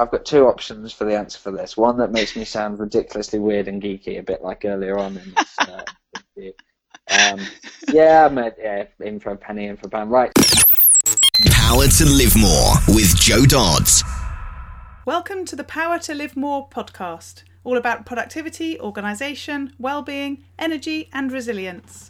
I've got two options for the answer for this. One that makes me sound ridiculously weird and geeky, a bit like earlier on in this uh, interview. Um, yeah, I'm a, yeah, in for a penny, in for a pound. Right. Power to Live More with Jo Dodds. Welcome to the Power to Live More podcast, all about productivity, organisation, well-being, energy, and resilience.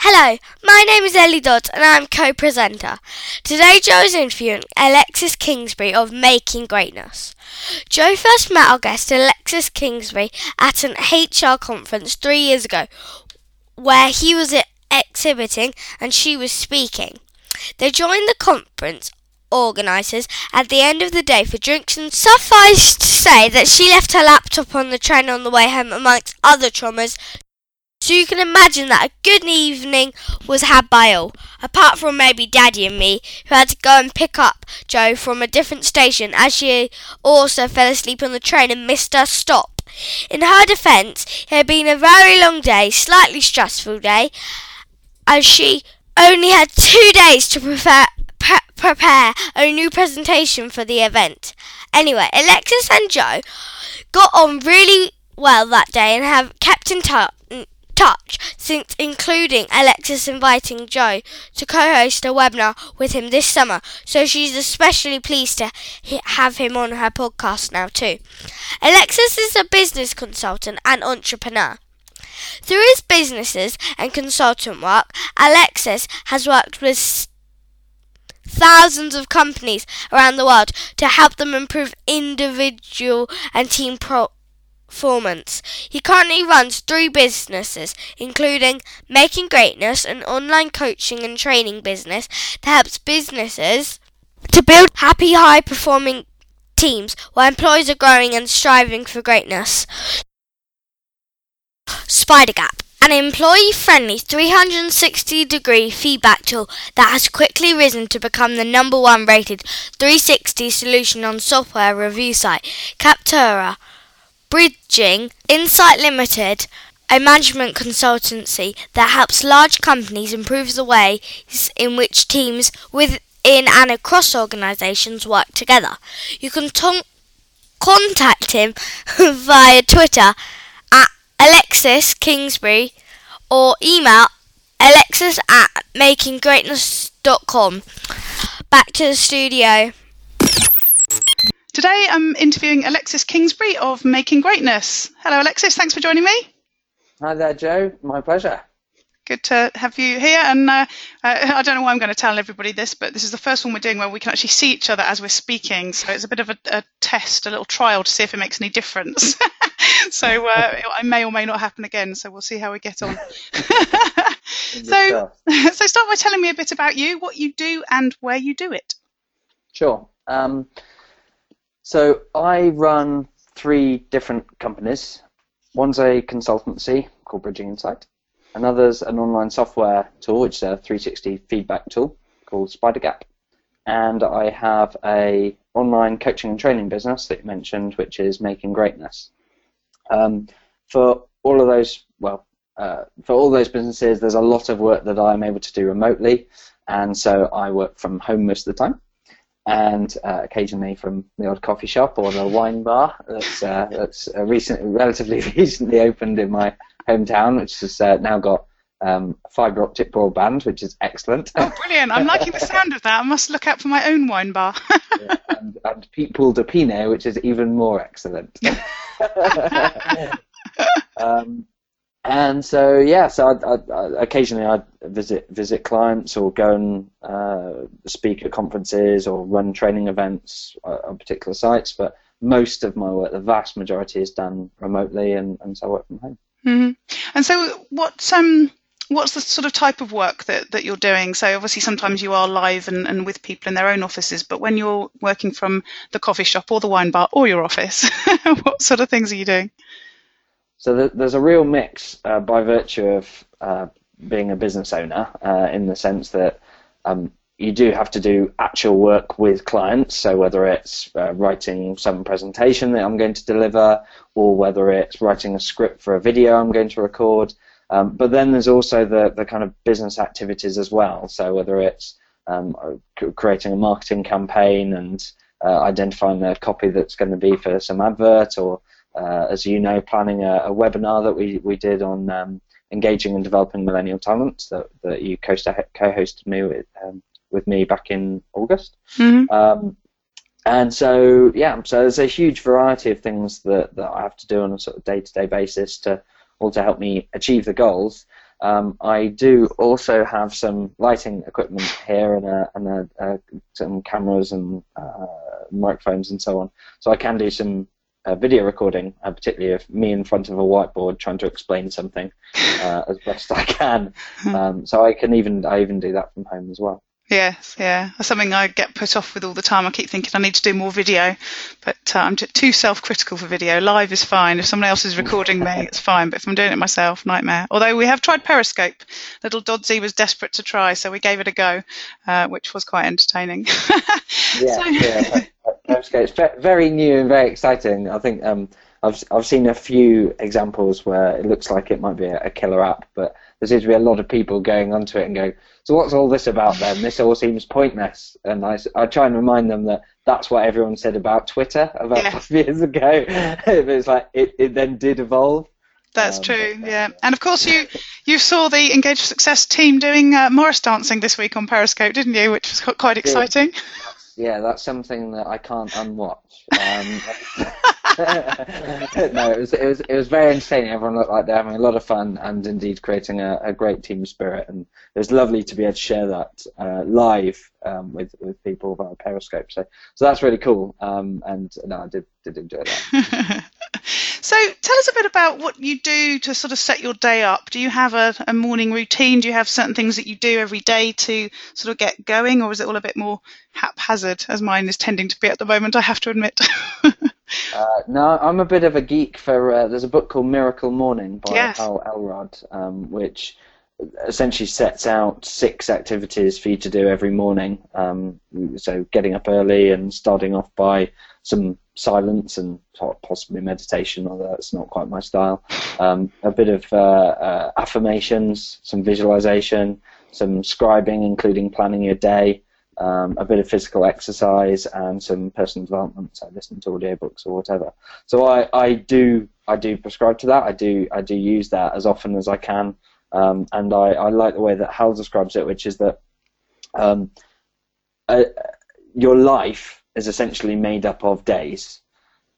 Hello, my name is Ellie Dodd and I'm co-presenter. Today Jo is interviewing Alexis Kingsbury of Making Greatness. Jo first met our guest Alexis Kingsbury at an HR conference three years ago where he was exhibiting and she was speaking. They joined the conference organisers at the end of the day for drinks and suffice to say that she left her laptop on the train on the way home amongst other traumas so you can imagine that a good evening was had by all, apart from maybe Daddy and me, who had to go and pick up Jo from a different station as she also fell asleep on the train and missed her stop. In her defence, it had been a very long day, slightly stressful day, as she only had two days to prepare, pre- prepare a new presentation for the event. Anyway, Alexis and Jo got on really well that day and have kept in touch touch since including Alexis inviting Jo to co-host a webinar with him this summer, so she's especially pleased to have him on her podcast now too. Alexis is a business consultant and entrepreneur. Through his businesses and consultant work, Alexis has worked with thousands of companies around the world to help them improve individual and team pro- performance. He currently runs three businesses, including Making Greatness, an online coaching and training business that helps businesses to build happy, high performing teams where employees are growing and striving for greatness. SpiderGap, an employee friendly 360 degree feedback tool that has quickly risen to become the number one rated 360 solution on software review site Capterra Bridging Insight Limited, a management consultancy that helps large companies improve the ways in which teams within and across organizations work together. You can t- contact him via Twitter at Alexis Kingsbury or email alexis at makinggreatness.com. Back to the studio. Today I'm interviewing Alexis Kingsbury of Making Greatness. Hello, Alexis. Thanks for joining me. Hi there, Jo. My pleasure. Good to have you here. And uh, uh, I don't know why I'm going to tell everybody this, but this is the first one we're doing where we can actually see each other as we're speaking. So it's a bit of a, a test, a little trial to see if it makes any difference. so uh, it may or may not happen again. So we'll see how we get on. so, so start by telling me a bit about you, what you do, and where you do it. Sure. Um, so I run three different companies. One's a consultancy called Bridging Insight. Another's an online software tool, which is a 360 feedback tool called SpiderGap. And I have a online coaching and training business that you mentioned, which is Making Greatness. Um, for all of those, well, uh, for all those businesses, there's a lot of work that I'm able to do remotely, and so I work from home most of the time and uh, occasionally from the odd coffee shop or the wine bar that's uh, that's uh, recent, relatively recently opened in my hometown, which has uh, now got um, fibre optic broadband, which is excellent. Oh, brilliant! I'm liking the sound of that. I must look out for my own wine bar. yeah, and, and Picpoul de Pinet, which is even more excellent. um, and so yeah, so I, I, I, occasionally I visit visit clients or go and uh, speak at conferences or run training events on particular sites. But most of my work, the vast majority, is done remotely, and, and so I work from home. Mm-hmm. And so, what um, what's the sort of type of work that, that you're doing? So obviously sometimes you are live and, and with people in their own offices, but when you're working from the coffee shop or the wine bar or your office, what sort of things are you doing? So there's a real mix uh, by virtue of uh, being a business owner, uh, in the sense that um, you do have to do actual work with clients. So whether it's uh, writing some presentation that I'm going to deliver, or whether it's writing a script for a video I'm going to record. Um, but then there's also the, the kind of business activities as well. So whether it's um, creating a marketing campaign and uh, identifying the copy that's going to be for some advert, or uh, as you know, planning a, a, webinar that we, we did on um, engaging and developing millennial talent that, that you co-hosted me with um, with me back in August. Mm-hmm. Um, and so, yeah, so there's a huge variety of things that, that I have to do on a sort of day-to-day basis to all to help me achieve the goals. Um, I do also have some lighting equipment here and, a, and a, some cameras and uh, microphones and so on. So I can do some uh, video recording, uh, particularly of me in front of a whiteboard trying to explain something uh, as best I can. Hmm. Um, so I can even I even do that from home as well. Yes, yeah. That's something I get put off with all the time. I keep thinking I need to do more video, but uh, I'm too self-critical for video. Live is fine. If someone else is recording me, it's fine. But if I'm doing it myself, nightmare. Although we have tried Periscope. Little Dodsy was desperate to try, so we gave it a go, uh, which was quite entertaining. yeah, so. yeah. Periscope's very new and very exciting. I think um, I've I've seen a few examples where it looks like it might be a, a killer app, but there seems to be a lot of people going onto it and going, so what's all this about then? This all seems pointless. And I, I try and remind them that that's what everyone said about Twitter about yeah. five years ago. it's like it, it then did evolve. That's um, true, yeah. And of course, you you saw the Engage Success team doing uh, Morris dancing this week on Periscope, didn't you? Which was quite exciting. Yeah, that's something that I can't unwatch. Um, no, it was it was it was very entertaining. Everyone looked like they're having a lot of fun and indeed creating a, a great team spirit. And it was lovely to be able to share that uh, live um, with with people via Periscope. So so that's really cool. Um, and no, I did did enjoy that. so tell us a bit about what you do to sort of set your day up. Do you have a, a morning routine? Do you have certain things that you do every day to sort of get going, or is it all a bit more haphazard, as mine is tending to be at the moment? I have to admit. Uh, no, I'm a bit of a geek for. Uh, there's a book called Miracle Morning by yes. Hal Elrod, um, which essentially sets out six activities for you to do every morning. Um, so getting up early and starting off by some silence and possibly meditation, although that's not quite my style. Um, a bit of uh, uh affirmations, some visualization, some scribing, including planning your day um, a bit of physical exercise and some personal development, so listening to audiobooks or whatever. So I, I do I do prescribe to that. I do I do use that as often as I can, um, and I, I like the way that Hal describes it, which is that uh, your life is essentially made up of days,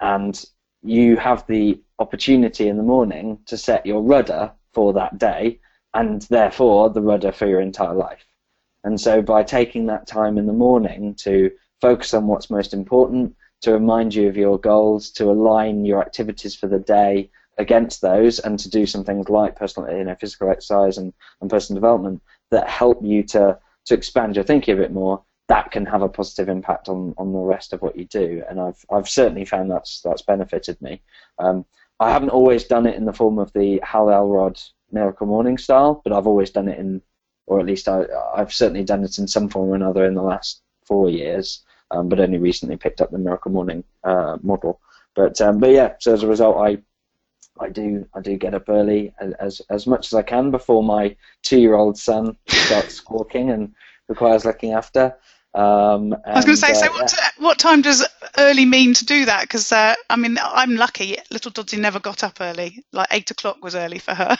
and you have the opportunity in the morning to set your rudder for that day, and therefore the rudder for your entire life. And so by taking that time in the morning to focus on what's most important, to remind you of your goals, to align your activities for the day against those, and to do some things like personal, you know, physical exercise and, and personal development that help you to, to expand your thinking a bit more, that can have a positive impact on, on the rest of what you do. And I've, I've certainly found that's, that's benefited me. Um, I haven't always done it in the form of the Hal Elrod Miracle Morning style, but I've always done it in or at least I, I've certainly done it in some form or another in the last four years, um, but only recently picked up the Miracle Morning uh, model. But um, but yeah, so as a result, I I do I do get up early as as much as I can before my two-year-old son starts squawking and requires looking after. Um, I was going to say, uh, so what, what time does early mean to do that? Because uh, I mean, I'm lucky. Little Dodsy never got up early. Like eight o'clock was early for her.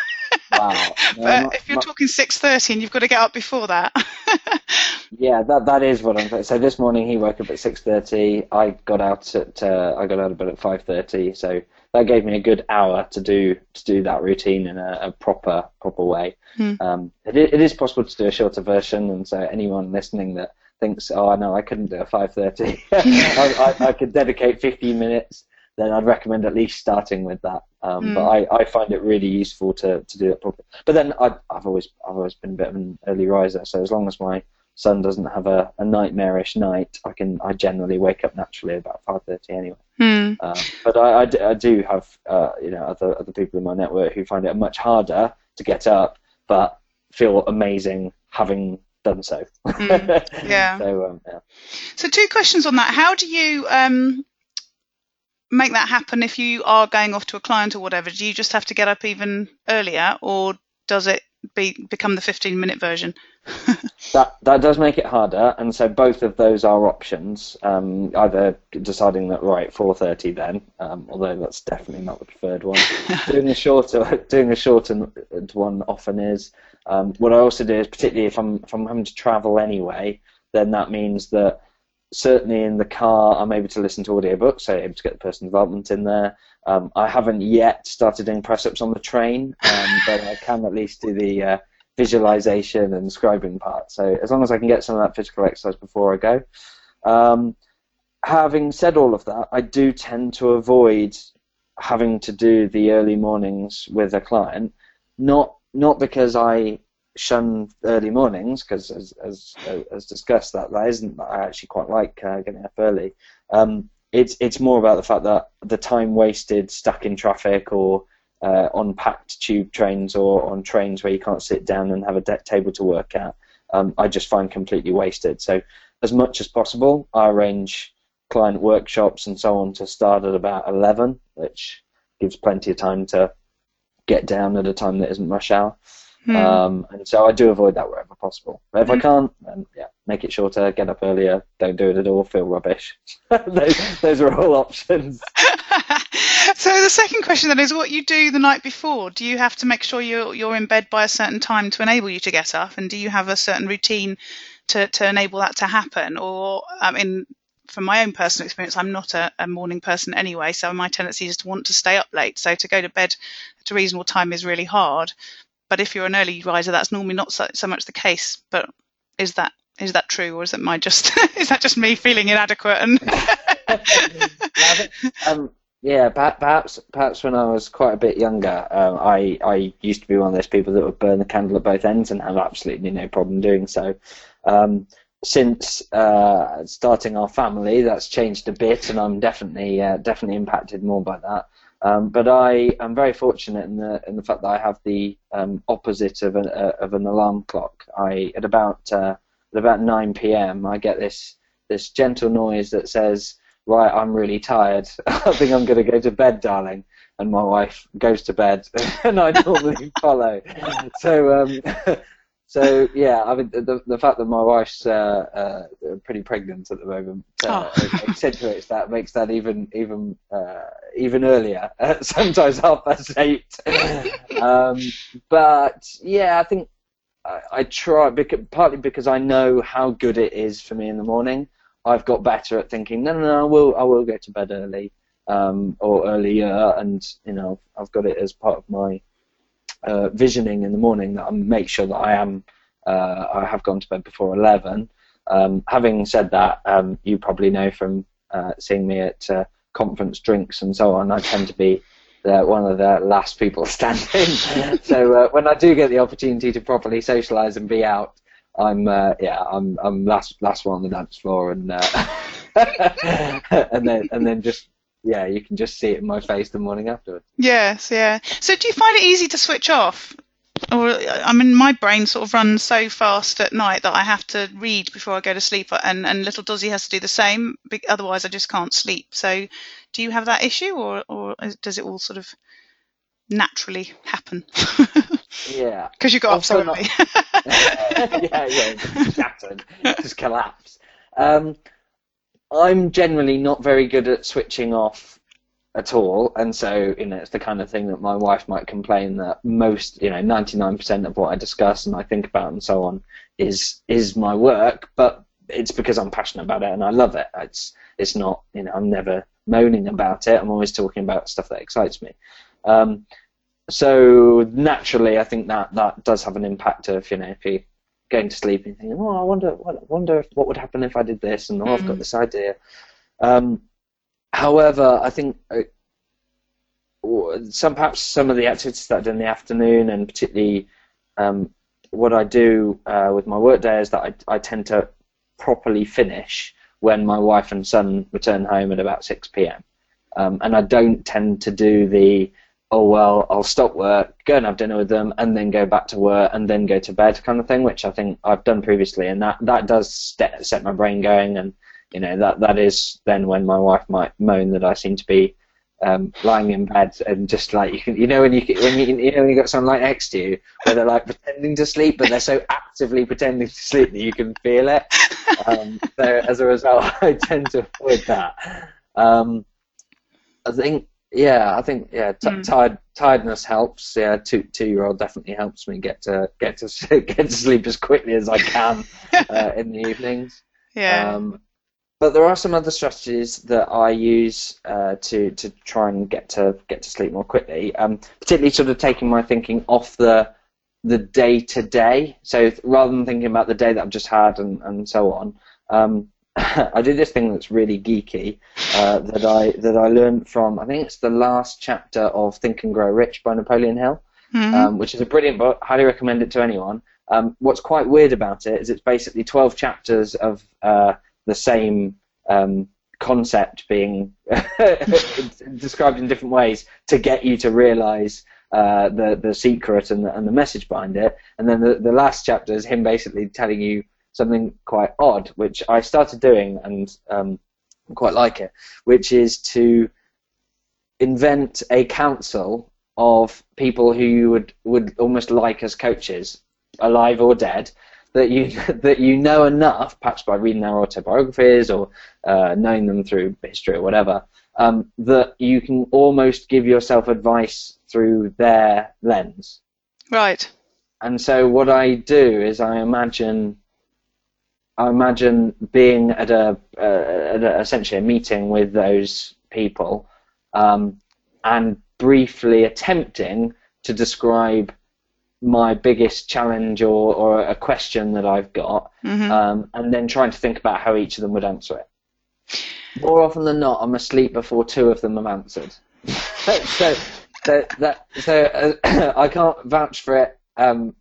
Wow. No, but not, if you're not... talking six thirty and you've got to get up before that. yeah, that that is what I'm. So this morning he woke up at six thirty. I got out at uh, I got out of bed at five thirty. So that gave me a good hour to do to do that routine in a, a proper proper way. Hmm. Um, it, it is possible to do a shorter version, and so anyone listening that thinks, oh no, I couldn't do a 5:30. I, I, I, could dedicate 15 minutes. then I'd recommend at least starting with that. Um, mm. But I, I find it really useful to, to do it properly. But then I, I've always I've always been a bit of an early riser, so as long as my son doesn't have a, a nightmarish night, I can I generally wake up naturally about five thirty anyway. Mm. Um, but I, I, I, do have uh, you know other other people in my network who find it much harder to get up, but feel amazing having done so. Mm. Yeah. so um, yeah. So two questions on that. How do you um, make that happen if you are going off to a client or whatever? Do you just have to get up even earlier, or does it be become the 15 minute version? that that does make it harder, and so both of those are options. Um, either deciding that right 4:30 then, um, although that's definitely not the preferred one. doing a shorter doing a shortened one often is. Um, what I also do is particularly if I'm if I'm having to travel anyway, then that means that certainly in the car, I'm able to listen to audiobooks, so able to get the personal development in there. Um, I haven't yet started doing press ups on the train, um, but I can at least do the uh, visualization and scribing part. So as long as I can get some of that physical exercise before I go. Um, having said all of that, I do tend to avoid having to do the early mornings with a client, not not because I shun early mornings because, as, as as discussed, that that isn't. I actually quite like uh, getting up early. Um, it's it's more about the fact that the time wasted stuck in traffic or uh, on packed tube trains or on trains where you can't sit down and have a de- table to work at, um, I just find completely wasted. So as much as possible, I arrange client workshops and so on to start at about 11, which gives plenty of time to get down at a time that isn't rush hour. Hmm. Um, and so I do avoid that wherever possible. But if hmm. I can't, then yeah, make it shorter, get up earlier, don't do it at all, feel rubbish. those, those are all options. so the second question then is what you do the night before. Do you have to make sure you're you're in bed by a certain time to enable you to get up, and do you have a certain routine to, to enable that to happen? Or I mean, from my own personal experience, I'm not a, a, morning person anyway, so my tendency is to want to stay up late. So to go to bed at a reasonable time is really hard. But if you're an early riser, that's normally not so, so much the case. But is that is that true, or is it my just is that just me feeling inadequate? And um, yeah, perhaps perhaps when I was quite a bit younger, um, I I used to be one of those people that would burn the candle at both ends and have absolutely no problem doing so. Um, since uh, starting our family, that's changed a bit, and I'm definitely uh, definitely impacted more by that. Um, but I am very fortunate in the in the fact that I have the um, opposite of an uh, of an alarm clock. I at about uh, at about 9 p.m. I get this this gentle noise that says, "Right, I'm really tired. I think I'm going to go to bed, darling." And my wife goes to bed, and I normally follow. So um, so yeah, I mean the the fact that my wife's uh, uh, pretty pregnant at the moment uh, oh. accentuates that, makes that even even uh, even earlier. sometimes half past eight. um, but yeah, I think I, I try because, partly because I know how good it is for me in the morning. I've got better at thinking, no, no, no, I will I will go to bed early um, or earlier, and you know I've got it as part of my uh, visioning in the morning that I make sure that I am uh, I have gone to bed before eleven. Um, having said that, um, you probably know from uh, seeing me at uh, conference drinks and so on, I tend to be the, one of the last people standing. so uh, when I do get the opportunity to properly socialise and be out, I'm uh, yeah I'm I'm last last one on the dance floor and and then and then just yeah, you can just see it in my face the morning afterwards. Yes, yeah. So do you find it easy to switch off? Or I mean, my brain sort of runs so fast at night that I have to read before I go to sleep, and and little Dozzy has to do the same. Otherwise, I just can't sleep. So, do you have that issue, or or does it all sort of naturally happen? yeah, because you got up so early. yeah, yeah, shattered, just collapse. Um, I'm generally not very good at switching off at all, and so you know it's the kind of thing that my wife might complain that most, you know, 99% of what I discuss and I think about and so on is is my work, but it's because I'm passionate about it and I love it. It's it's not, you know, I'm never moaning about it. I'm always talking about stuff that excites me. Um, so naturally, I think that that does have an impact of you know if you going to sleep and thinking, oh, I wonder, what, wonder what would happen if I did this, and oh, I've got mm. this idea. Um, however, I think uh, some perhaps some of the activities that I do in the afternoon, and particularly um, what I do uh, with my workday, is that I, I tend to properly finish when my wife and son return home at about 6 p.m. Um, and I don't tend to do the oh well I'll stop work, go and have dinner with them, and then go back to work and then go to bed kind of thing, which I think I've done previously, and that that does set, set my brain going, and you know that that is then when my wife might moan that I seem to be um, lying in bed and just like you can, you know, when you when you you know when you got someone like next to you, where they're like pretending to sleep, but they're so actively pretending to sleep that you can feel it. Um, so as a result, I tend to avoid that. Um, I think, yeah, I think yeah, t- mm. tired tiredness helps. Yeah, two two year old definitely helps me get to get to get to sleep as quickly as I can uh, in the evenings. Yeah. Um, but there are some other strategies that I use uh, to to try and get to get to sleep more quickly. Um, particularly, sort of taking my thinking off the the day to day. So rather than thinking about the day that I've just had and, and so on, um, I did this thing that's really geeky uh, that I that I learned from. I think it's the last chapter of Think and Grow Rich by Napoleon Hill, mm-hmm. um, which is a brilliant book. Highly recommend it to anyone. Um, what's quite weird about it is it's basically 12 chapters of uh, the same um, concept being described in different ways to get you to realize uh, the the secret and the, and the message behind it. And then the, the last chapter is him basically telling you something quite odd, which I started doing and um, quite like it, which is to invent a council of people who you would, would almost like as coaches, alive or dead, that you that you know enough, perhaps by reading their autobiographies or uh, knowing them through history or whatever, um, that you can almost give yourself advice through their lens. Right. And so what I do is I imagine I imagine being at a, uh, at a, essentially a meeting with those people um, and briefly attempting to describe my biggest challenge or, or a question that I've got, mm-hmm. um, and then trying to think about how each of them would answer it. More often than not, I'm asleep before two of them have answered. so, so, that, so uh, I can't vouch for it um,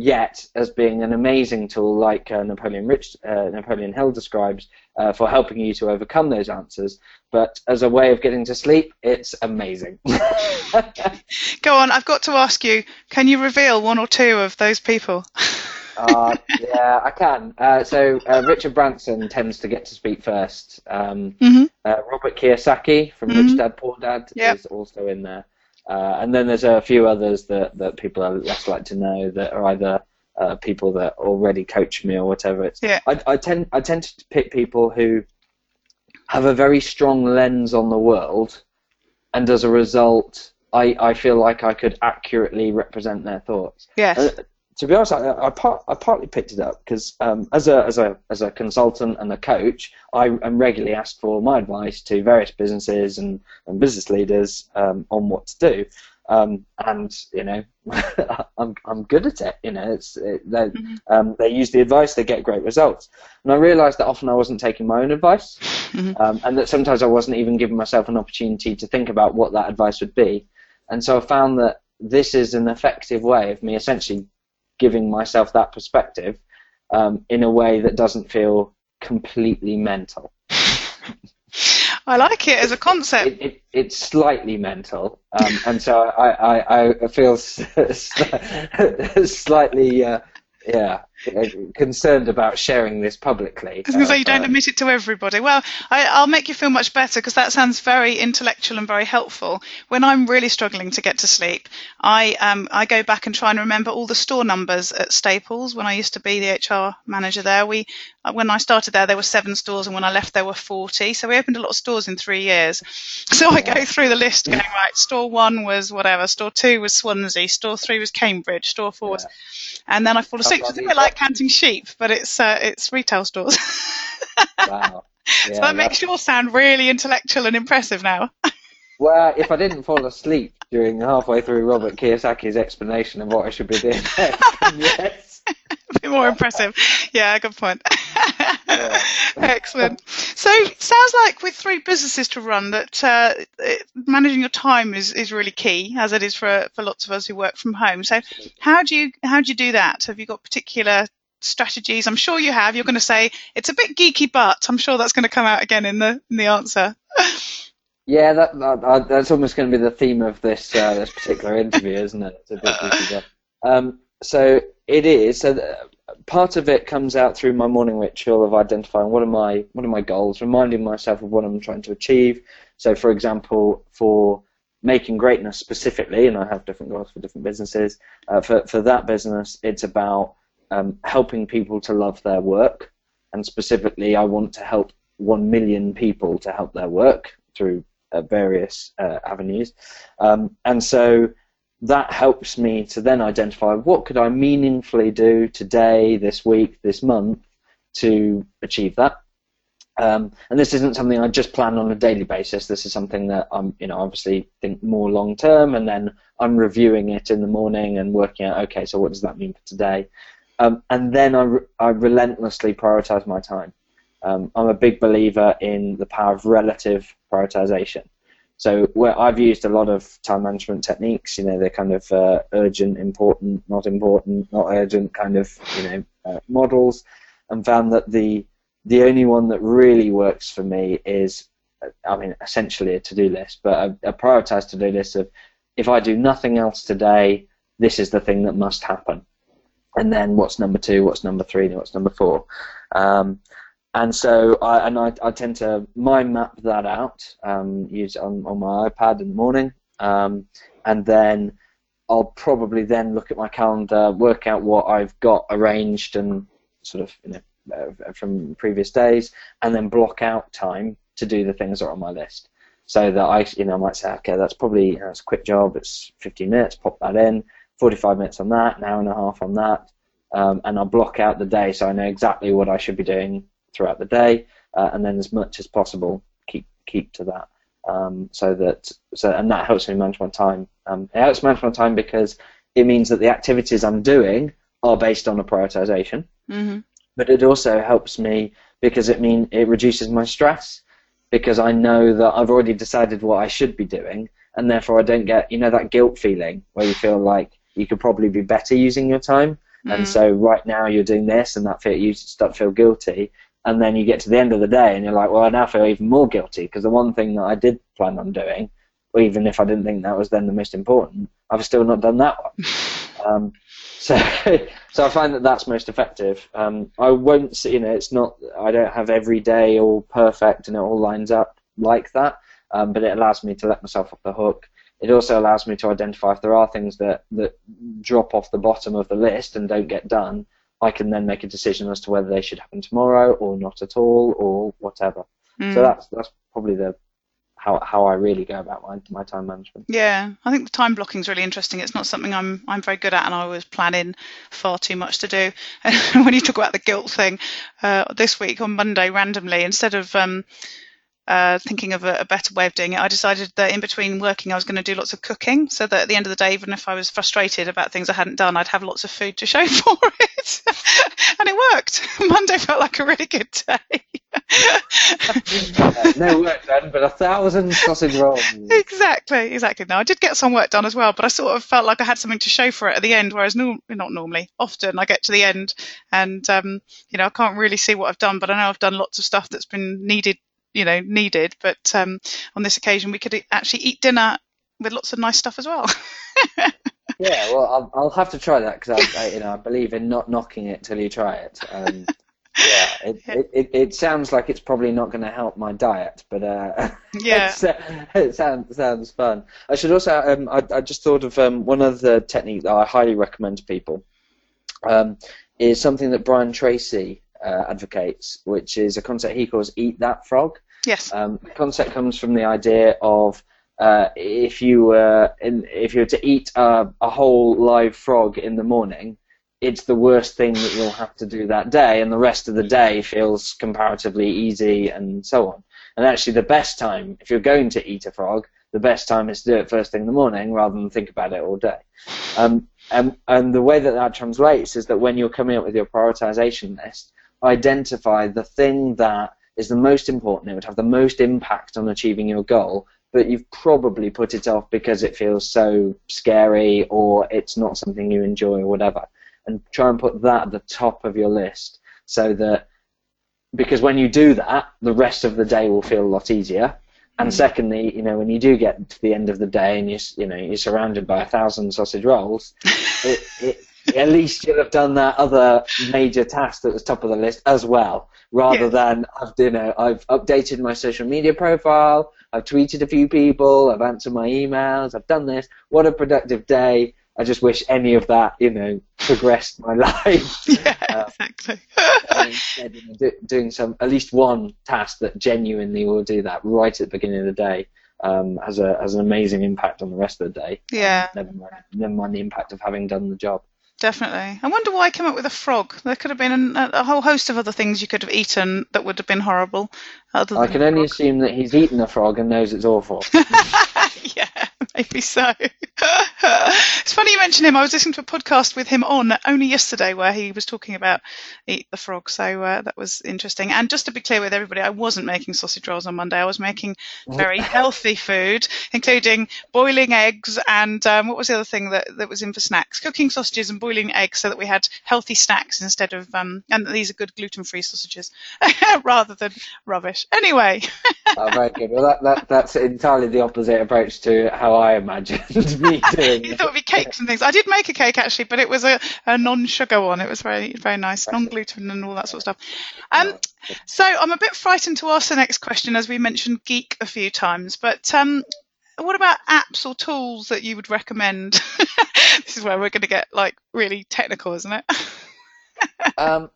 yet as being an amazing tool, like uh, Napoleon Rich, uh, Napoleon Hill describes, uh, for helping you to overcome those answers. But as a way of getting to sleep, it's amazing. Go on, I've got to ask you: Can you reveal one or two of those people? uh, yeah, I can. Uh, so uh, Richard Branson tends to get to speak first. Um, mm-hmm. Uh, Robert Kiyosaki from mm-hmm. Rich Dad Poor Dad yep. is also in there. Uh, and then there's a few others that, that people are less like to know that are either uh, people that already coach me or whatever. It's, yeah. I, I tend I tend to pick people who have a very strong lens on the world, and as a result, I, I feel like I could accurately represent their thoughts. Yes. Uh, to be honest, I, I, part, I partly picked it up because um, as a as a as a consultant and a coach, I am regularly asked for my advice to various businesses and, and business leaders um, on what to do. Um, and you know, I'm I'm good at it. You know, it's it, they mm-hmm. um, they use the advice, they get great results. And I realised that often I wasn't taking my own advice, mm-hmm. um, and that sometimes I wasn't even giving myself an opportunity to think about what that advice would be. And so I found that this is an effective way of me essentially giving myself that perspective um, in a way that doesn't feel completely mental. I like it as a concept. It, it, it's slightly mental, um, and so I, I, I feel slightly uh, yeah, concerned about sharing this publicly. I was going to say you don't uh, admit it to everybody. Well, I, will make you feel much better because that sounds very intellectual and very helpful. When I'm really struggling to get to sleep, I um, I go back and try and remember all the store numbers at Staples. When I used to be the HR manager there, we uh, when I started there there were seven stores, and when I left there were forty. So we opened a lot of stores in three years. So I go through the list, going right. Store one was whatever. Store two was Swansea. Store three was Cambridge. Store four was, and then I fall asleep. It's a bit like counting sheep, but it's uh, it's retail stores. wow. Yeah, so that makes yours sound really intellectual and impressive now. well, if I didn't fall asleep during halfway through Robert Kiyosaki's explanation of what I should be doing yes. a bit more impressive. Yeah, good point. Yeah. Excellent. So it sounds like with three businesses to run, that uh, it, managing your time is, is really key, as it is for, for lots of us who work from home. So how do you how do you do that? Have you got particular strategies? I'm sure you have. You're going to say it's a bit geeky, but I'm sure that's going to come out again in the in the answer. Yeah, that, that, that's almost going to be the theme of this uh, this particular interview, isn't it? It's a bit geeky, um, so it is. So part of it comes out through my morning ritual of identifying what are my what are my goals, reminding myself of what I'm trying to achieve. So, for example, for making greatness specifically, and I have different goals for different businesses. Uh, for for that business, it's about um, helping people to love their work, and specifically, I want to help one million people to help their work through uh, various uh, avenues, um, and so that helps me to then identify what could I meaningfully do today, this week, this month to achieve that. Um, and this isn't something I just plan on a daily basis. This is something that I'm, you know, obviously think more long term, and then I'm reviewing it in the morning and working out, okay, so what does that mean for today? Um, and then I, re- I relentlessly prioritize my time. Um, I'm a big believer in the power of relative prioritization. So where I've used a lot of time management techniques, you know, they're kind of uh, urgent, important, not important, not urgent kind of, you know, uh, models, and found that the the only one that really works for me is, I mean, essentially a to-do list, but a, a prioritized to-do list of if I do nothing else today, this is the thing that must happen, and then what's number two, what's number three, and what's number four. Um, and so I and I, I tend to mind map that out, um, use it on, on my iPad in the morning, um, and then I'll probably then look at my calendar, work out what I've got arranged and sort of you know uh, from previous days, and then block out time to do the things that are on my list. So that I you know I might say okay that's probably you know, it's a quick job, it's 15 minutes, pop that in, 45 minutes on that, an hour and a half on that, um, and I'll block out the day so I know exactly what I should be doing throughout the day, uh, and then as much as possible keep keep to that. Um, so that so and that helps me manage my time. Um, it helps me manage my time because it means that the activities I'm doing are based on a prioritization. Mm-hmm. But it also helps me because it mean it reduces my stress because I know that I've already decided what I should be doing, and therefore I don't get you know that guilt feeling where you feel like you could probably be better using your time. Mm-hmm. And so right now you're doing this, and that feel, you start to feel guilty and then you get to the end of the day and you're like, well, I now feel even more guilty because the one thing that I did plan on doing, even if I didn't think that was then the most important, I've still not done that one. um, so, so I find that that's most effective. Um, I won't, see, you know, it's not, I don't have every day all perfect and it all lines up like that, um, but it allows me to let myself off the hook. It also allows me to identify if there are things that, that drop off the bottom of the list and don't get done I can then make a decision as to whether they should happen tomorrow or not at all or whatever. Mm. So that's that's probably the how how I really go about my my time management. Yeah, I think the time blocking is really interesting. It's not something I'm I'm very good at, and I was planning far too much to do. And when you talk about the guilt thing, uh, this week on Monday, randomly, instead of um, uh, thinking of a, a, better way of doing it, I decided that in between working, I was going to do lots of cooking, so that at the end of the day, even if I was frustrated about things I hadn't done, I'd have lots of food to show for it, and it worked. Monday felt like a really good day. no work done, but a thousand sausage rolls. Exactly, exactly. Now I did get some work done as well, but I sort of felt like I had something to show for it at the end. Whereas no, not normally, often I get to the end and um, you know I can't really see what I've done, but I know I've done lots of stuff that's been needed you know needed. But um, on this occasion, we could actually eat dinner with lots of nice stuff as well. yeah, well, I'll, I'll, have to try that because I, I, you know, I believe in not knocking it till you try it. Um, yeah, it, it, it, it, sounds like it's probably not going to help my diet, but uh, yeah, uh, it sounds sounds fun. I should also, um, I, I just thought of um, one other technique that I highly recommend to people. Um, is something that Brian Tracy uh, advocates, which is a concept he calls "eat that frog." Yes. Um, the concept comes from the idea of uh, if you were in, if you were to eat a, a, whole live frog in the morning, it's the worst thing that you'll have to do that day, and the rest of the day feels comparatively easy and so on. And actually, the best time, if you're going to eat a frog, the best time is to do it first thing in the morning rather than think about it all day. Um, and, and the way that that translates is that when you're coming up with your prioritization list, identify the thing that is the most important, it would have the most impact on achieving your goal, but you've probably put it off because it feels so scary or it's not something you enjoy or whatever. And try and put that at the top of your list so that because when you do that, the rest of the day will feel a lot easier. And mm. secondly, you know, when you do get to the end of the day and you you know you're surrounded by a thousand sausage rolls, it, it, at least you'll have done that other major task that was top of the list as well, rather Yeah. than I've you know I've updated my social media profile, I've tweeted a few people, I've answered my emails, I've done this. What a productive day! I just wish any of that you know progressed my life. Yeah, Uh, exactly. instead, you know, do, doing some at least one task that genuinely will do that right at the beginning of the day um, has a has an amazing impact on the rest of the day. yeah, Never mind, never mind the impact of having done the job. Definitely. I wonder why I came up with a frog. There could have been a, a whole host of other things you could have eaten that would have been horrible. I can only assume that he's eaten a frog and knows it's awful. yeah, maybe so. it's funny you mention him. I was listening to a podcast with him on only yesterday where he was talking about eat the frog. So uh, that was interesting. And just to be clear with everybody, I wasn't making sausage rolls on Monday. I was making very healthy food, including boiling eggs and um, what was the other thing that, that was in for snacks? Cooking sausages and boiling eggs so that we had healthy snacks instead of, um, and these are good gluten free sausages rather than rubbish. Anyway, oh, very good. Well, that, that that's entirely the opposite approach to how I imagined me doing. you thought it'd be cakes and things. I did make a cake actually, but it was a, a non-sugar one. It was very very nice, non-gluten and all that sort of stuff. Um, so I'm a bit frightened to ask the next question, as we mentioned geek a few times. But um, what about apps or tools that you would recommend? this is where we're going to get like really technical, isn't it? Um,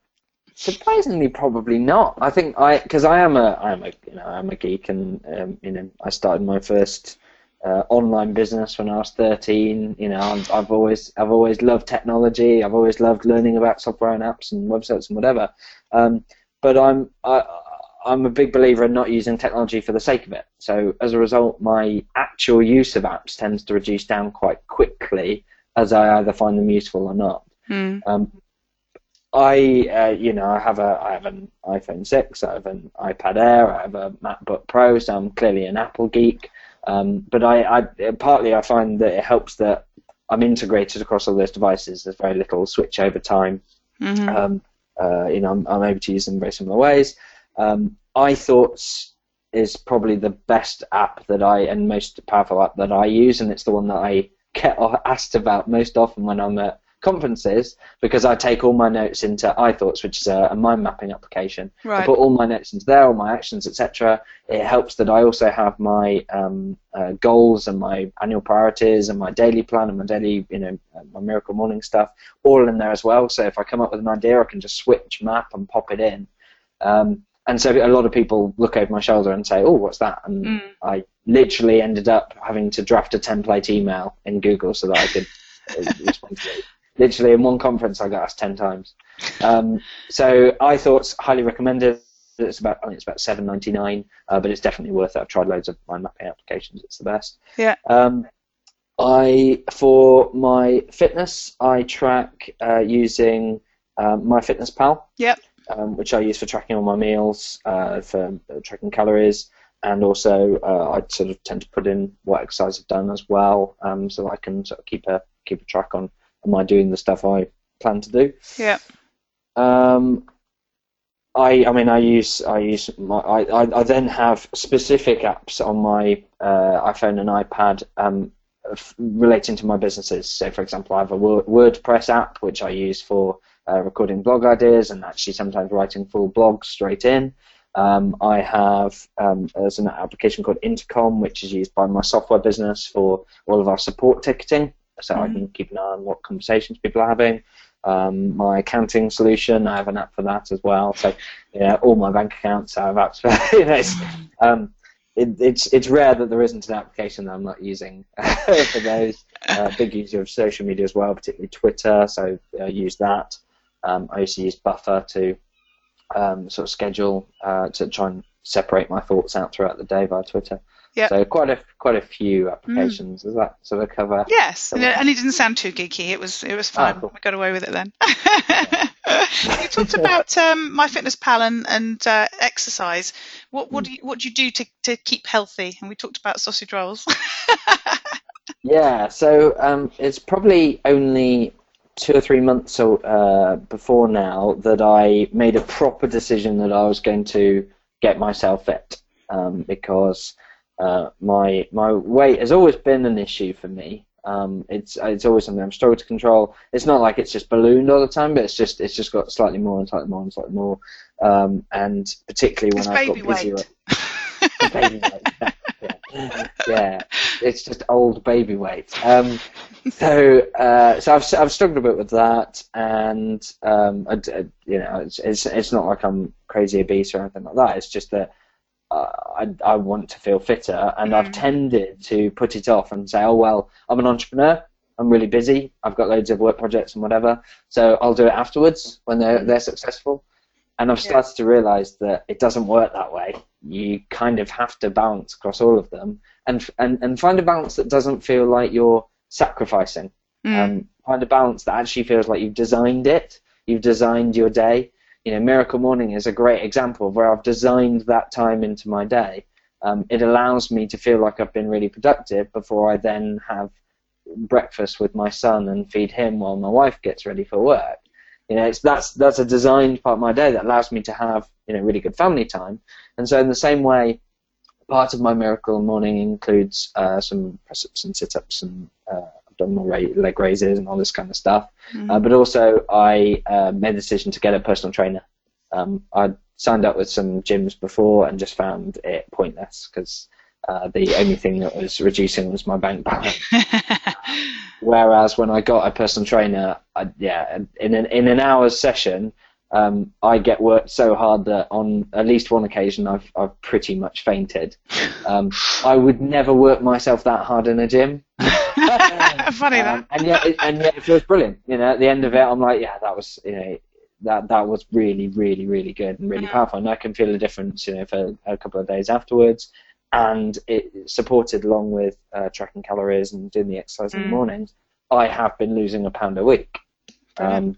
surprisingly, probably not. I think I because I am a I am a you know I'm a geek and um, you know I started my first uh, online business when I was 13. You know I've, I've always I've always loved technology. I've always loved learning about software and apps and websites and whatever. Um, but I'm I, I'm a big believer in not using technology for the sake of it. So as a result, my actual use of apps tends to reduce down quite quickly as I either find them useful or not. Hmm. Um, I, uh, you know, I have a, I have an iPhone 6, I have an iPad Air, I have a MacBook Pro, so I'm clearly an Apple geek. Um, but I, I, partly I find that it helps that I'm integrated across all those devices. There's very little switch over time. Mhm. Um, uh, you know, I'm, I'm able to use them in very similar ways. Um, iThoughts is probably the best app that I and most powerful app that I use, and it's the one that I get asked about most often when I'm at conferences because I take all my notes into iThoughts, which is a, a mind mapping application. Right. I put all my notes into there, all my actions, etc. It helps that I also have my um, uh, goals and my annual priorities and my daily plan and my daily, you know, uh, my miracle morning stuff all in there as well. So if I come up with an idea, I can just switch map and pop it in. Um, and so a lot of people look over my shoulder and say, "Oh, what's that?" And Mm. I literally ended up having to draft a template email in Google so that I could respond to it. Literally in one conference, I got asked ten times. Um, so iThoughts highly recommended. It's about I think it's about seven ninety nine, uh, but it's definitely worth it. I've tried loads of mind mapping applications. It's the best. Yeah. Um, I for my fitness, I track uh, using um, MyFitnessPal Yep. um, which I use for tracking all my meals, uh, for uh, tracking calories, and also uh, I sort of tend to put in what exercise I've done as well, um, so I can sort of keep a keep a track on am I doing the stuff I plan to do. Yeah. Um, I I mean I use I use my I, I, I then have specific apps on my uh, iPhone and iPad um, f- relating to my businesses. So for example, I have a Word, WordPress app which I use for uh, recording blog ideas and actually sometimes writing full blogs straight in. Um, I have um, there's an application called Intercom which is used by my software business for all of our support ticketing, so I can keep an eye on what conversations people are having um, my accounting solution. I have an app for that as well. So, yeah, all my bank accounts I have apps for. you know, it's, um, it, it's it's rare that there isn't an application that I'm not using for those. Uh, big user of social media as well, particularly Twitter. So I use that. Um, I used to use Buffer to um, sort of schedule uh, to try and separate my thoughts out throughout the day via Twitter. Yep. So quite a quite a few applications. Does that sort of cover? Yes, and it and it didn't sound too geeky. It was it was fine. cool. We got away with it then. you talked about um, MyFitnessPal and, and uh, exercise. What what do you what do you do to, to keep healthy? And we talked about sausage rolls. yeah, so um, it's probably only two or three months uh, before now that I made a proper decision that I was going to get myself fit um, because uh, my my weight has always been an issue for me. Um, it's it's always something I'm struggling to control. It's not like it's just ballooned all the time, but it's just it's just got slightly more and slightly more and slightly more. Um, and particularly when I've got busier. baby weight. Yeah. yeah. it's just old baby weight. Um, so uh, so I've I've struggled a bit with that, and um, I, you know it's, it's it's not like I'm crazy obese or anything like that. It's just that I, I want to feel fitter, and mm. I've tended to put it off and say, oh well, I'm an entrepreneur. I'm really busy. I've got loads of work projects and whatever, so I'll do it afterwards when they're mm. they're successful. And I've started yeah. to realise that it doesn't work that way. You kind of have to balance across all of them, and and and find a balance that doesn't feel like you're sacrificing. Mm. Um, find a balance that actually feels like you've designed it. You've designed your day, you know, Miracle Morning is a great example of where I've designed that time into my day. Um, it allows me to feel like I've been really productive before I then have breakfast with my son and feed him while my wife gets ready for work. You know, it's that's that's a designed part of my day that allows me to have you know really good family time. And so in the same way, part of my Miracle Morning includes uh, some press-ups and sit-ups and uh, abdominal leg raises and all this kind of stuff. Mm-hmm. Uh, but also, I uh, made the decision to get a personal trainer. Um, I signed up with some gyms before and just found it pointless because uh, the only thing that was reducing was my bank balance. Whereas when I got a personal trainer, I, yeah, in an in an hour's session, um, I get worked so hard that on at least one occasion I've I've pretty much fainted. Um, I would never work myself that hard in a gym. Funny um, and yet, it, and yet it feels brilliant. You know, at the end of it, I'm like, yeah, that was you know that that was really really really good and really mm-hmm. powerful, and I can feel a difference. You know, for a couple of days afterwards. And it supported along with uh, tracking calories and doing the exercise mm. in the mm. mornings. I have been losing a pound a week. Um,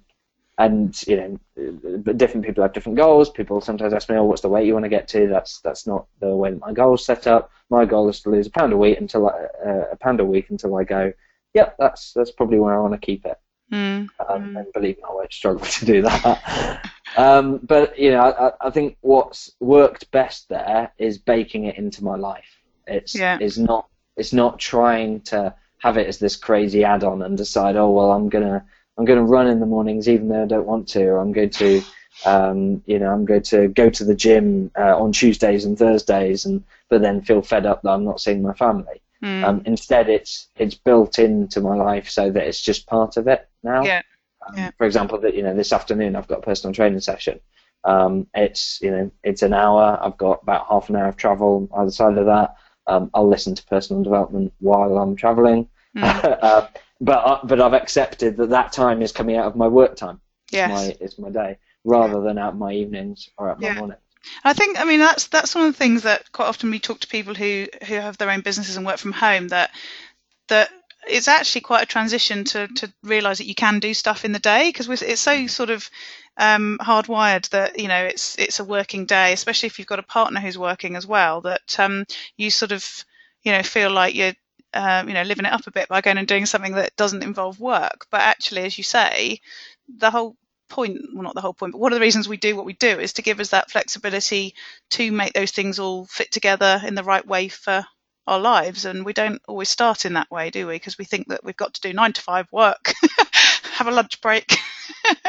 and you know, different people have different goals. People sometimes ask me, "Oh, what's the weight you want to get to?" That's that's not the way that my goal's set up. My goal is to lose a pound a week until I, uh, a pound a week until I go. Yep, that's that's probably where I want to keep it. Mm. Um, mm. And believe me, I won't struggle to do that. um, but you know, I, I think what's worked best there is baking it into my life. It's yeah. is not it's not trying to have it as this crazy add-on and decide, oh well, I'm gonna I'm going to run in the mornings even though I don't want to, or I'm going to, um, you know, I'm going to go to the gym uh, on Tuesdays and Thursdays, and but then feel fed up that I'm not seeing my family. Mm. Um, instead, it's it's built into my life so that it's just part of it now. Yeah. Um, yeah. For example, that you know, this afternoon I've got a personal training session. Um, it's you know, it's an hour. I've got about half an hour of travel either side of that. Um, I'll listen to personal development while I'm traveling. Mm. uh, but uh, but I've accepted that that time is coming out of my work time. Yes. It's my, it's my day rather than out my evenings or out my yeah. mornings. I think I mean that's that's one of the things that quite often we talk to people who who have their own businesses and work from home that that it's actually quite a transition to to realize that you can do stuff in the day because it's so sort of um, hardwired that you know it's it's a working day, especially if you've got a partner who's working as well. That um, you sort of you know feel like you're um, you know, living it up a bit by going and doing something that doesn't involve work. But actually, as you say, the whole point, well, not the whole point, but one of the reasons we do what we do is to give us that flexibility to make those things all fit together in the right way for our lives. And we don't always start in that way, do we? Because we think that we've got to do nine to five work, have a lunch break.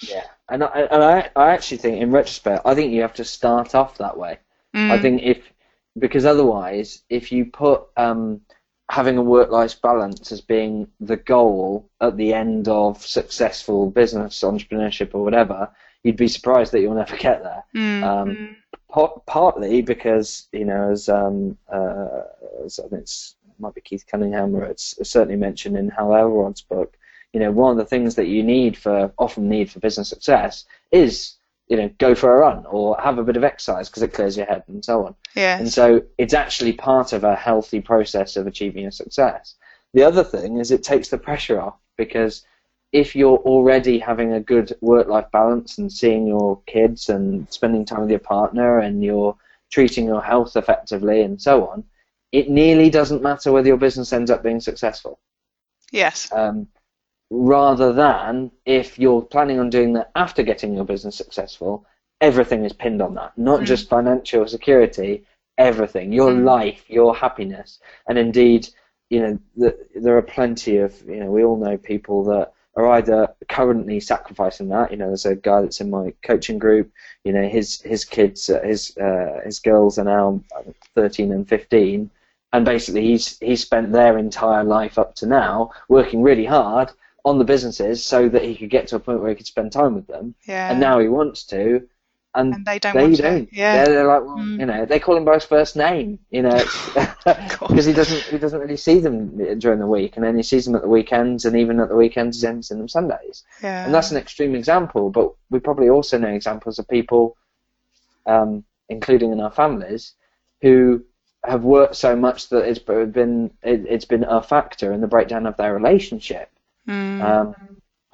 yeah, and I, and I, I actually think, in retrospect, I think you have to start off that way. Mm. I think if because otherwise, if you put um, having a work-life balance as being the goal at the end of successful business, entrepreneurship, or whatever, you'd be surprised that you'll never get there. Mm-hmm. Um, par- partly because you know, as, um, uh, as I think it's it might be Keith Cunningham, or it's certainly mentioned in Hal Elrod's book. You know, one of the things that you need for often need for business success is you know, go for a run or have a bit of exercise because it clears your head and so on. Yeah. And so it's actually part of a healthy process of achieving a success. The other thing is it takes the pressure off because if you're already having a good work-life balance and seeing your kids and spending time with your partner and you're treating your health effectively and so on, it nearly doesn't matter whether your business ends up being successful. Yes. Um, rather than if you're planning on doing that after getting your business successful, everything is pinned on that. Not Mm. just financial security, everything, your Mm. life, your happiness, and indeed, you know, the, there are plenty of, you know, we all know people that are either currently sacrificing that. You know, there's a guy that's in my coaching group. You know, his his kids, uh, his uh, his girls are now 13 and 15, and basically he's he's spent their entire life up to now working really hard on the businesses so that he could get to a point where he could spend time with them. Yeah. And now he wants to, and, And they don't they want to. don't. Yeah. they're like, well, Mm. you know, they call him by his first name, you know, because he doesn't he doesn't really see them during the week, and then he sees them at the weekends, and even at the weekends, he ends in them Sundays. yeah. And that's an extreme example, but we probably also know examples of people, um, including in our families, who have worked so much that it's been it, it's been a factor in the breakdown of their relationship. Mm. Um,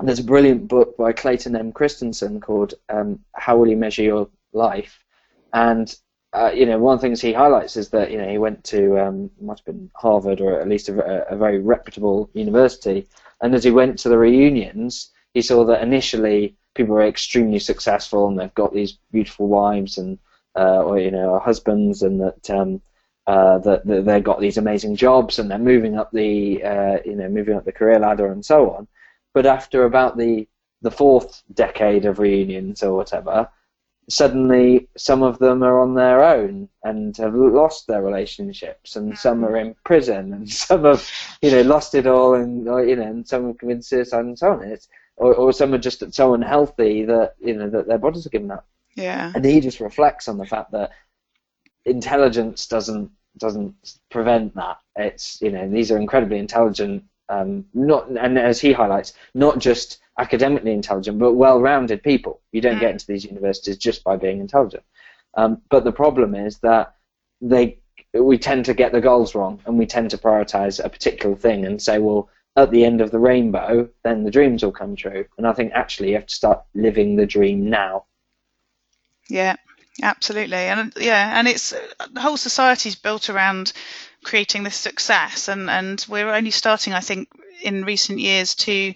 there's a brilliant book by Clayton M. Christensen called um, "How Will You Measure Your Life," and uh, you know one of the things he highlights is that you know he went to um, must have been Harvard or at least a, a very reputable university, and as he went to the reunions, he saw that initially people were extremely successful and they've got these beautiful wives and uh, or you know husbands, and that um, uh, that, that they've got these amazing jobs and they're moving up the uh, you know moving up the career ladder and so on. But after about the the fourth decade of reunions or whatever, suddenly some of them are on their own and have lost their relationships, and some are in prison, and some have you know lost it all, and or, you know, and some have committed suicide and so on. It's, or, or some are just so unhealthy that you know that their bodies are given up yeah. and he just reflects on the fact that intelligence doesn't doesn't prevent that. It's you know these are incredibly intelligent, um, not and as he highlights, not just academically intelligent, but well-rounded people. You don't get into these universities just by being intelligent. Um, but the problem is that they we tend to get the goals wrong, and we tend to prioritize a particular thing and say, well. At the end of the rainbow, then the dreams will come true. And I think actually you have to start living the dream now. Yeah, absolutely, and yeah, and it's the whole society's built around creating this success, and and we're only starting, I think, in recent years to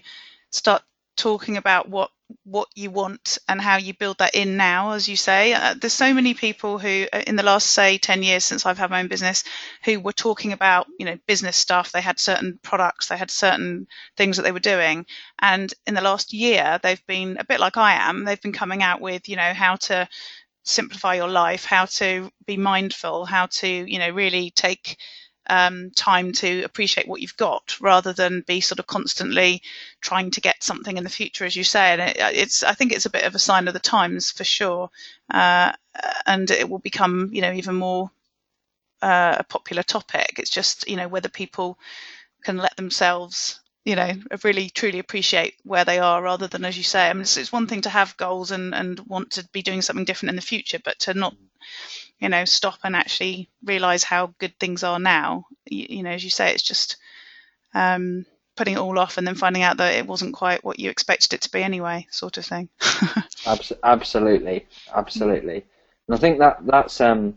start talking about what what you want and how you build that in now, as you say. Uh, there's so many people who, uh, in the last say 10 years since I've had my own business, who were talking about you know business stuff. They had certain products, they had certain things that they were doing, and in the last year they've been a bit like I am. They've been coming out with you know how to simplify your life, how to be mindful, how to you know really take um, time to appreciate what you've got rather than be sort of constantly trying to get something in the future, as you say. And it, it's I think it's a bit of a sign of the times for sure, uh, and it will become you know even more uh, a popular topic. It's just you know whether people can let themselves you know really truly appreciate where they are rather than as you say i mean it's, it's one thing to have goals and and want to be doing something different in the future but to not you know stop and actually realize how good things are now you, you know as you say it's just um putting it all off and then finding out that it wasn't quite what you expected it to be anyway sort of thing Abs- absolutely, absolutely. And I think that that's um,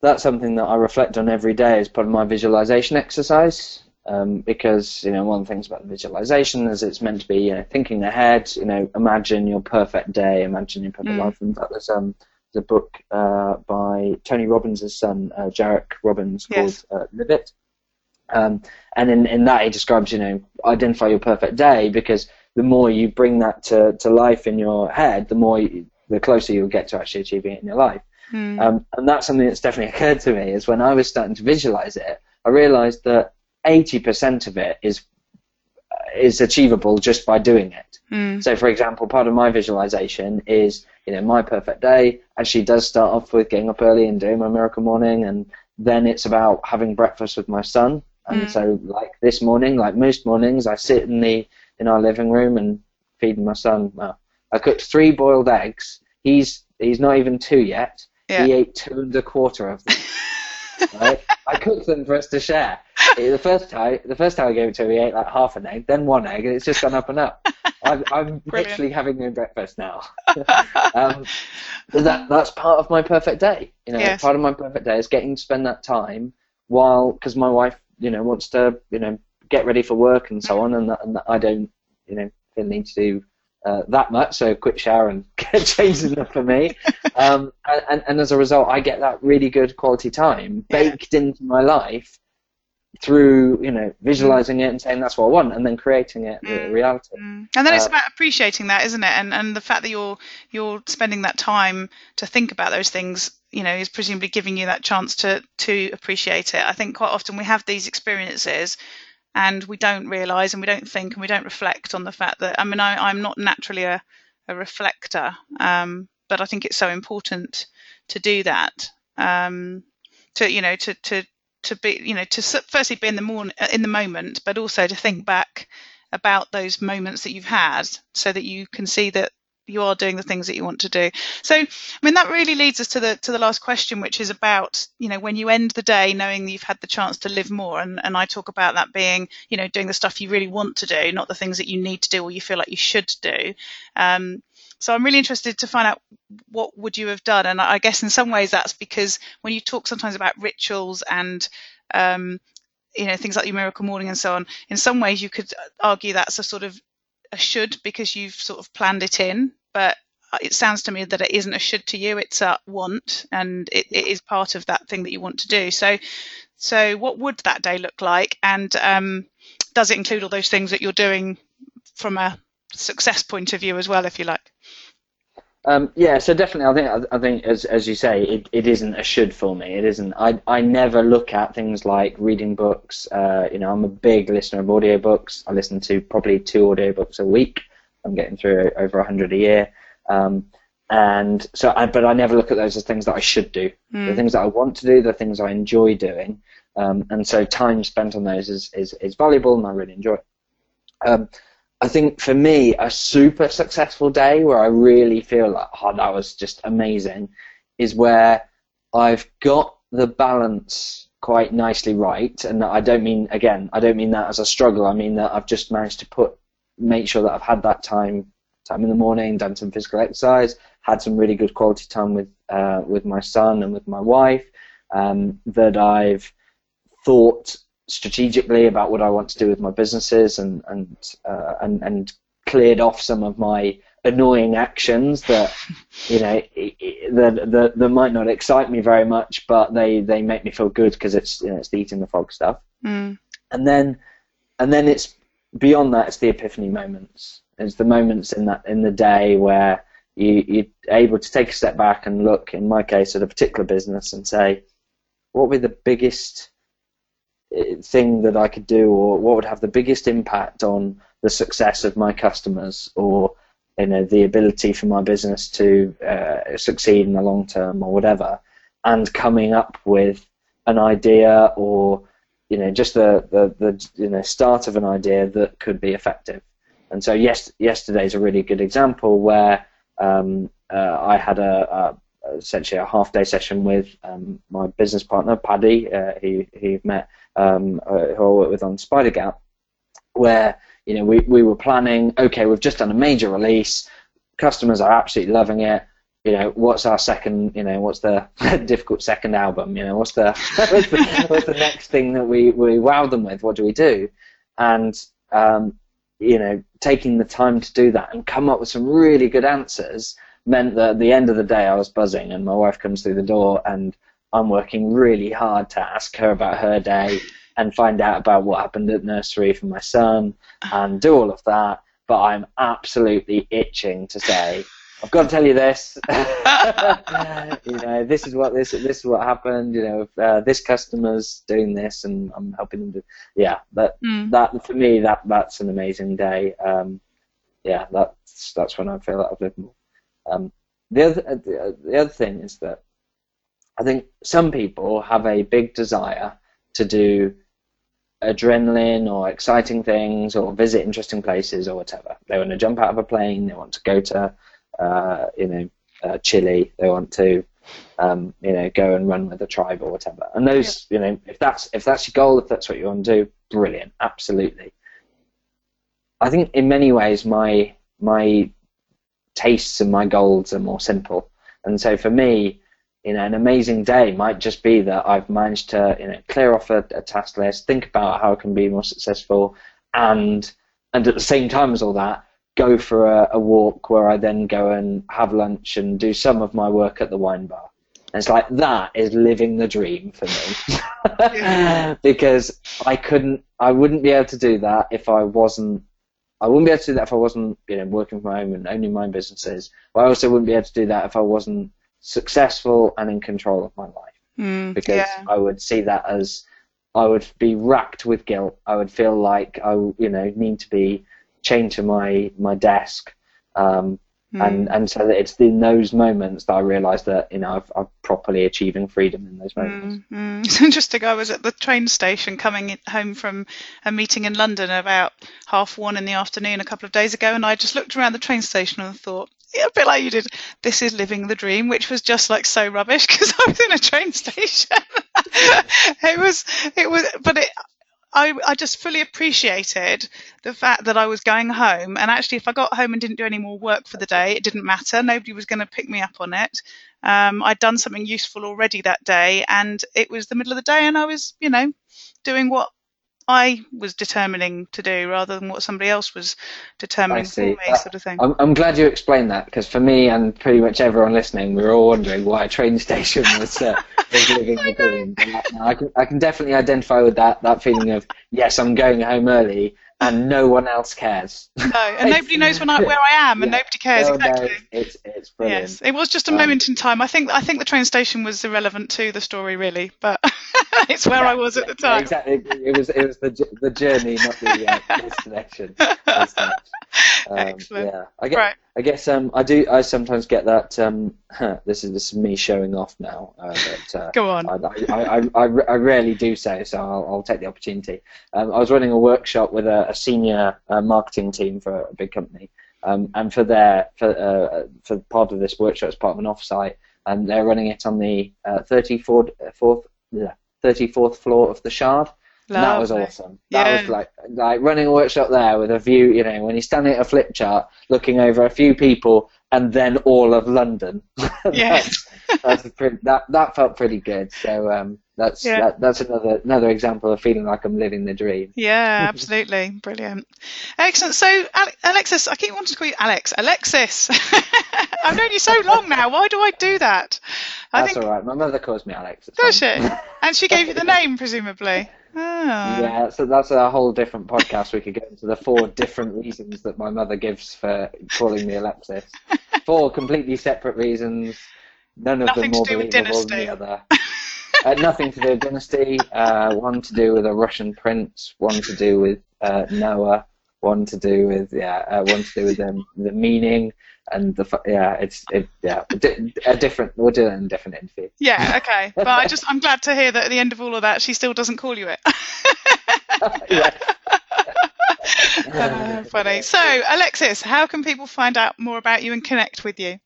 that's something that I reflect on every day as part of my visualization exercise. Um, because you know one of the things about visualization is it's meant to be you know thinking ahead. You know, imagine your perfect day, imagine your perfect Mm. life. In fact, there's um there's a book uh, by Tony Robbins' son, uh, Jairek Robbins, called Yes. uh, Live It. Um, and in, in that he describes, you know, identify your perfect day because the more you bring that to, to life in your head, the more you, the closer you'll get to actually achieving it in your life. Hmm. Um, and that's something that's definitely occurred to me is when I was starting to visualize it, I realized that 80% of it is is achievable just by doing it. Hmm. So, for example, part of my visualization is, you know, my perfect day actually does start off with getting up early and doing my miracle morning, and then it's about having breakfast with my son. And Mm. so, like this morning, like most mornings, I sit in the in our living room and feed my son. Well, I cooked three boiled eggs. He's he's not even two yet. Yeah. He ate two and a quarter of them. right? I cooked them for us to share. The first time, the first time I gave it to him, he ate like half an egg, then one egg, and it's just gone up and up. I'm, I'm literally having no breakfast now. um, that that's part of my perfect day. You know, Yes. part of my perfect day is getting to spend that time while because my wife, you know, wants to, you know, get ready for work and so on, and, that, and that I don't, you know, feel the need to do uh, that much. So quick shower and get changed enough for me. Um, and, and, and as a result, I get that really good quality time Yeah. baked into my life through, you know, visualizing it and saying that's what I want, and then creating it Mm. reality. Mm. And then it's Uh, about appreciating that, isn't it? And and the fact that you're you're spending that time to think about those things, you know, is presumably giving you that chance to to appreciate it. I think quite often we have these experiences and we don't realise and we don't think and we don't reflect on the fact that I mean I, I'm not naturally a, a reflector, um, but I think it's so important to do that. Um, to you know to to to be you know to firstly be in the morning uh, in the moment, but also to think back about those moments that you've had so that you can see that you are doing the things that you want to do. So, I mean, that really leads us to the to the last question, which is about you know when you end the day knowing that you've had the chance to live more, and and I talk about that being you know doing the stuff you really want to do, not the things that you need to do or you feel like you should do. Um, so I'm really interested to find out what would you have done, and I guess in some ways that's because when you talk sometimes about rituals and um, you know things like your miracle morning and so on, in some ways you could argue that's a sort of a should because you've sort of planned it in, but it sounds to me that it isn't a should to you; it's a want, and it, it is part of that thing that you want to do. So, so what would that day look like, and um, does it include all those things that you're doing from a success point of view as well, if you like? Um, yeah, so definitely, I think I think as as you say, it, it isn't a should for me. It isn't. I I never look at things like reading books. Uh, you know, I'm a big listener of audiobooks. I listen to probably two audiobooks a week. I'm getting through over hundred a year. Um, and so, I, but I never look at those as things that I should do. The things that I want to do, the things I enjoy doing. Um, and so, time spent on those is is, is valuable, and I really enjoy it. Um, I think for me, a super successful day where I really feel like, oh, that was just amazing, is where I've got the balance quite nicely right. And I don't mean, again, I don't mean that as a struggle. I mean that I've just managed to put, make sure that I've had that time, time in the morning, done some physical exercise, had some really good quality time with, uh, with my son and with my wife, um, that I've thought strategically about what I want to do with my businesses and and uh, and and cleared off some of my annoying actions that you know that that, that might not excite me very much, but they they make me feel good because it's you know it's the eating the frog stuff. Mm. And then and then it's beyond that. It's the epiphany moments. It's the moments in that in the day where you you're able to take a step back and look. In my case, at a particular business and say, what would be the biggest uh, thing that I could do, or what would have the biggest impact on the success of my customers, or you know the ability for my business to uh, succeed in the long term, or whatever, and coming up with an idea or you know just the, the, the you know start of an idea that could be effective. And so yes, yesterday's a really good example where um, uh, I had a, a essentially a half day session with um, my business partner Paddy, uh, who who you've met, um, uh, who I work with on Spidergap, where you know we, we were planning. Okay, we've just done a major release. Customers are absolutely loving it. You know, what's our second? You know, what's the difficult second album? You know, what's the what's the, what's the next thing that we we wow them with? What do we do? And um, you know, taking the time to do that and come up with some really good answers meant that at the end of the day I was buzzing and my wife comes through the door and I'm working really hard to ask her about her day and find out about what happened at nursery for my son and do all of that. But I'm absolutely itching to say, I've got to tell you this. you know, this is what this this is what happened. You know, uh, this customer's doing this, and I'm helping them do. Yeah, that Mm. that for me that that's an amazing day. Um, yeah, that's that's when I feel like I've lived more. Um, the other uh, the, uh, the other thing is that I think some people have a big desire to do adrenaline or exciting things or visit interesting places or whatever. They want to jump out of a plane. They want to go to uh, you know uh, Chile. They want to um, you know, go and run with a tribe or whatever. And those, you know, if that's if that's your goal, if that's what you want to do, brilliant, absolutely. I think in many ways my my tastes and my goals are more simple, and so for me, you know, an amazing day might just be that I've managed to, you know, clear off a, a task list, think about how I can be more successful, and and at the same time as all that, go for a, a walk where I then go and have lunch and do some of my work at the wine bar. And it's like that is living the dream for me, because I couldn't, I wouldn't be able to do that if I wasn't. I wouldn't be able to do that if I wasn't, you know, working from home and owning my own businesses. But I also wouldn't be able to do that if I wasn't successful and in control of my life. Mm, Because yeah. I would see that as I would be racked with guilt. I would feel like I, you know, need to be chained to my my desk, um, Mm. and and so that it's in those moments that I realise that you know I've, I'm properly achieving freedom in those moments. Mm. It's interesting. I was at the train station coming home from a meeting in London about half one in the afternoon a couple of days ago, and I just looked around the train station and thought, yeah, a bit like you did, this is living the dream, which was just like so rubbish because I was in a train station. it was, it was, but it. I, I just fully appreciated the fact that I was going home, and actually, if I got home and didn't do any more work for the day, it didn't matter. Nobody was going to pick me up on it. Um, I'd done something useful already that day, and it was the middle of the day, and I was, you know, doing what I was determining to do rather than what somebody else was determining for me, That- sort of thing. I'm, I'm glad you explained that because for me and pretty much everyone listening, we were all wondering why a train station was, uh, was living the dream. And I can I can definitely identify with that that feeling of yes, I'm going home early and no one else cares. No, and nobody knows when I, where I am, and Yeah. nobody cares No exactly. knows. It's it's brilliant. Yes, it was just a Um, moment in time. I think I think the train station was irrelevant to the story, really, but it's where I was at the Yeah, time. exactly. It was it was the the journey, not the uh, destination. Um, Excellent. Yeah, I guess Right. I guess um, I do. I sometimes get that. Um, this is this is me showing off now. Uh, but, uh, Go on. I, I, I, I, I rarely do so, so I'll, I'll take the opportunity. Um, I was running a workshop with a, a senior uh, marketing team for a big company, um, and for their for uh, for part of this workshop it's part of an offsite, and they're running it on the uh, 34th, fourth, yeah, 34th floor of the Shard. And that was awesome. That Yeah. was like like running a workshop there with a view, you know, when you're standing at a flip chart, looking over a few people and then all of London. Yes. that's, that's a pretty, that that felt pretty good. So um, that's Yeah. that, that's another another example of feeling like I'm living the dream. Yeah, absolutely. Brilliant. Excellent. So, Alexis, I keep wanting to call you Alex. Alexis. I've known you so long now. Why do I do that? I That's think, all right. My mother calls me Alex. Does she? And she gave you the name, presumably. Ah. Yeah, so that's a whole different podcast. We could get into the four different reasons that my mother gives for calling me Alexis. Four completely separate reasons, none of Nothing them to more do with believable than the other. Uh, nothing to do with dynasty. Uh, one to do with a Russian prince. One to do with uh, Noah. One to do with yeah. Uh, one to do with um, the meaning and the yeah. It's it, yeah. A, a different. We'll do it in a different interview. Yeah, okay. But I just I'm glad to hear that at the end of all of that she still doesn't call you it. yeah. Uh, funny. So, Alexis, how can people find out more about you and connect with you?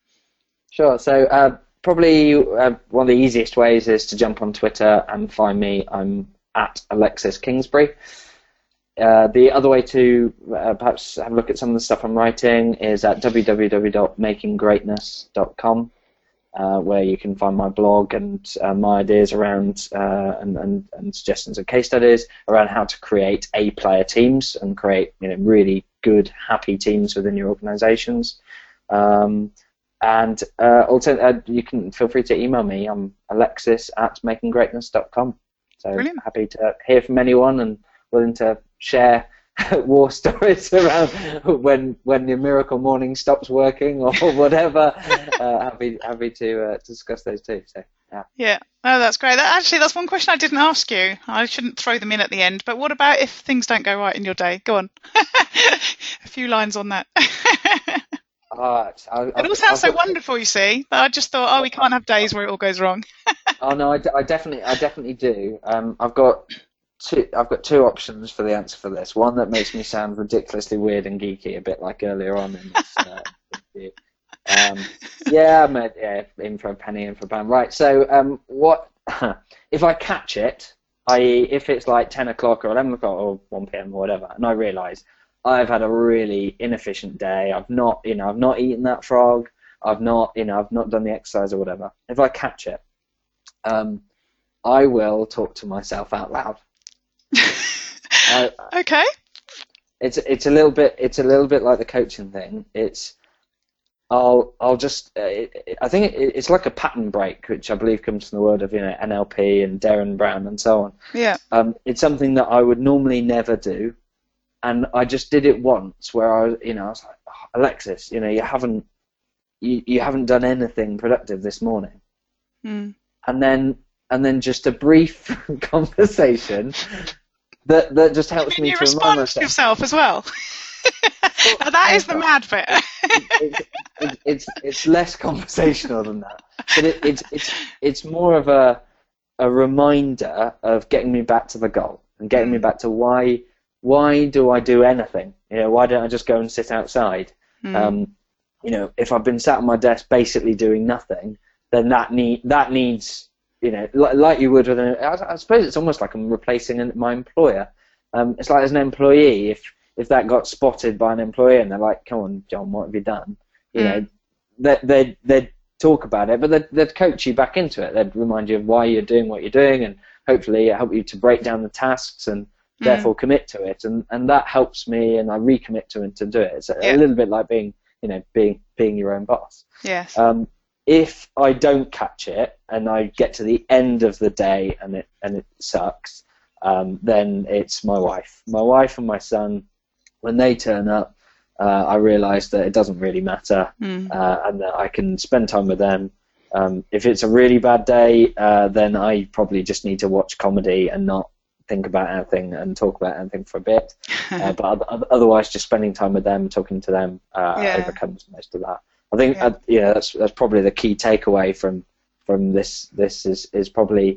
Sure. So uh, probably uh, one of the easiest ways is to jump on Twitter and find me. I'm at Alexis Kingsbury. Uh, the other way to uh, perhaps have a look at some of the stuff I'm writing is at www.makinggreatness.com, uh, where you can find my blog and uh, my ideas around uh, and, and, and suggestions and case studies around how to create A-player teams and create you know really good, happy teams within your organizations. Um, and uh, also, uh, you can feel free to email me. I'm alexis at makinggreatness.com. So Brilliant. happy to hear from anyone and willing to share war stories around when when your miracle morning stops working or whatever. uh, happy happy to uh, discuss those too. So yeah. Yeah. Oh, that's great. That, actually, that's one question I didn't ask you. I shouldn't throw them in at the end. But what about if things don't go right in your day? Go on. A few lines on that. Uh, I, it all sounds so wonderful, you see. that I just thought, oh, we can't have days where it all goes wrong. Oh no, I, d- I definitely, I definitely do. Um, I've got two, I've got two options for the answer for this. One that makes me sound ridiculously weird and geeky, a bit like earlier on in this uh, Um, yeah, I'm a, yeah, in for a penny, in for a pound. Right. So, um, what if I catch it? I.e., if it's like ten o'clock or eleven o'clock or one p.m. or whatever, and I realise I've had a really inefficient day. I've not, you know, I've not eaten that frog. I've not, you know, I've not done the exercise or whatever. If I catch it, um, I will talk to myself out loud. I, okay. It's it's a little bit it's a little bit like the coaching thing. It's I'll I'll just uh, it, I think it, it's like a pattern break, which I believe comes from the word of you know NLP and Derren Brown and so on. Yeah. Um, it's something that I would normally never do, and I just did it once where I you know I was like oh, Alexis, you know you haven't you, you haven't done anything productive this morning, mm. and then and then just a brief conversation that that just helps me to remind myself. yourself as well. now that is the mad bit. it's, it's, it's it's less conversational than that, but it, it's it's it's more of a a reminder of getting me back to the goal and getting me back to why why do I do anything? You know, why don't I just go and sit outside? Mm. Um, you know, if I've been sat at my desk basically doing nothing, then that need that needs you know, like, like you would with an. I, I suppose it's almost like I'm replacing an, my employer. Um, it's like as an employee, if if that got spotted by an employer and they're like, "Come on, John, what have you done?" You Mm. know, they they they'd talk about it, but they'd, they'd coach you back into it. They'd remind you of why you're doing what you're doing, and hopefully help you to break down the tasks and. Therefore commit to it. And and that helps me, and I recommit to it to do it. It's a, Yeah. a little bit like being you know being being your own boss. yes. Um, if I don't catch it and I get to the end of the day and it and it sucks, um, then it's my wife. My wife and my son, when they turn up, uh, I realise that it doesn't really matter Mm. uh, and that I can spend time with them. Um, if it's a really bad day, uh, then I probably just need to watch comedy and not think about anything and talk about anything for a bit. Uh, but oth- oth- otherwise, just spending time with them, talking to them, uh, Yeah. overcomes most of that. I think Yeah. uh, yeah, that's that's probably the key takeaway from from this. This is is probably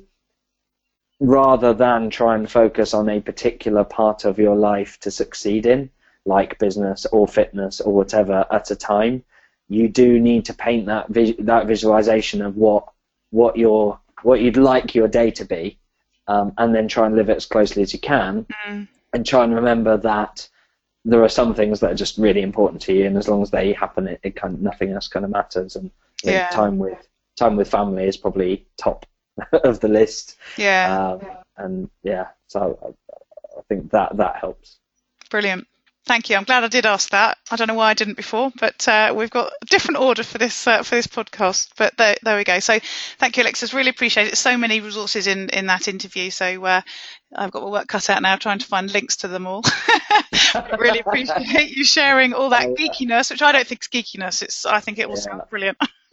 rather than try and focus on a particular part of your life to succeed in, like business or fitness or whatever, at a time. You do need to paint that vis- that visualization of what what your what you'd like your day to be, um, and then try and live it as closely as you can, Mm. and try and remember that there are some things that are just really important to you, and as long as they happen, it, it kind of, nothing else kind of matters. And I think Yeah. time with time with family is probably top of the list. Yeah. Um, and yeah, so I, I think that that helps. Brilliant. Thank you. I'm glad I did ask that. I don't know why I didn't before, but uh, we've got a different order for this uh, for this podcast. But there, there we go. So thank you, Alexis. Really appreciate it. So many resources in in that interview. So uh, I've got my work cut out now trying to find links to them all. Really appreciate you sharing all that geekiness, which I don't think is geekiness. It's I think it all Yeah. sounds brilliant.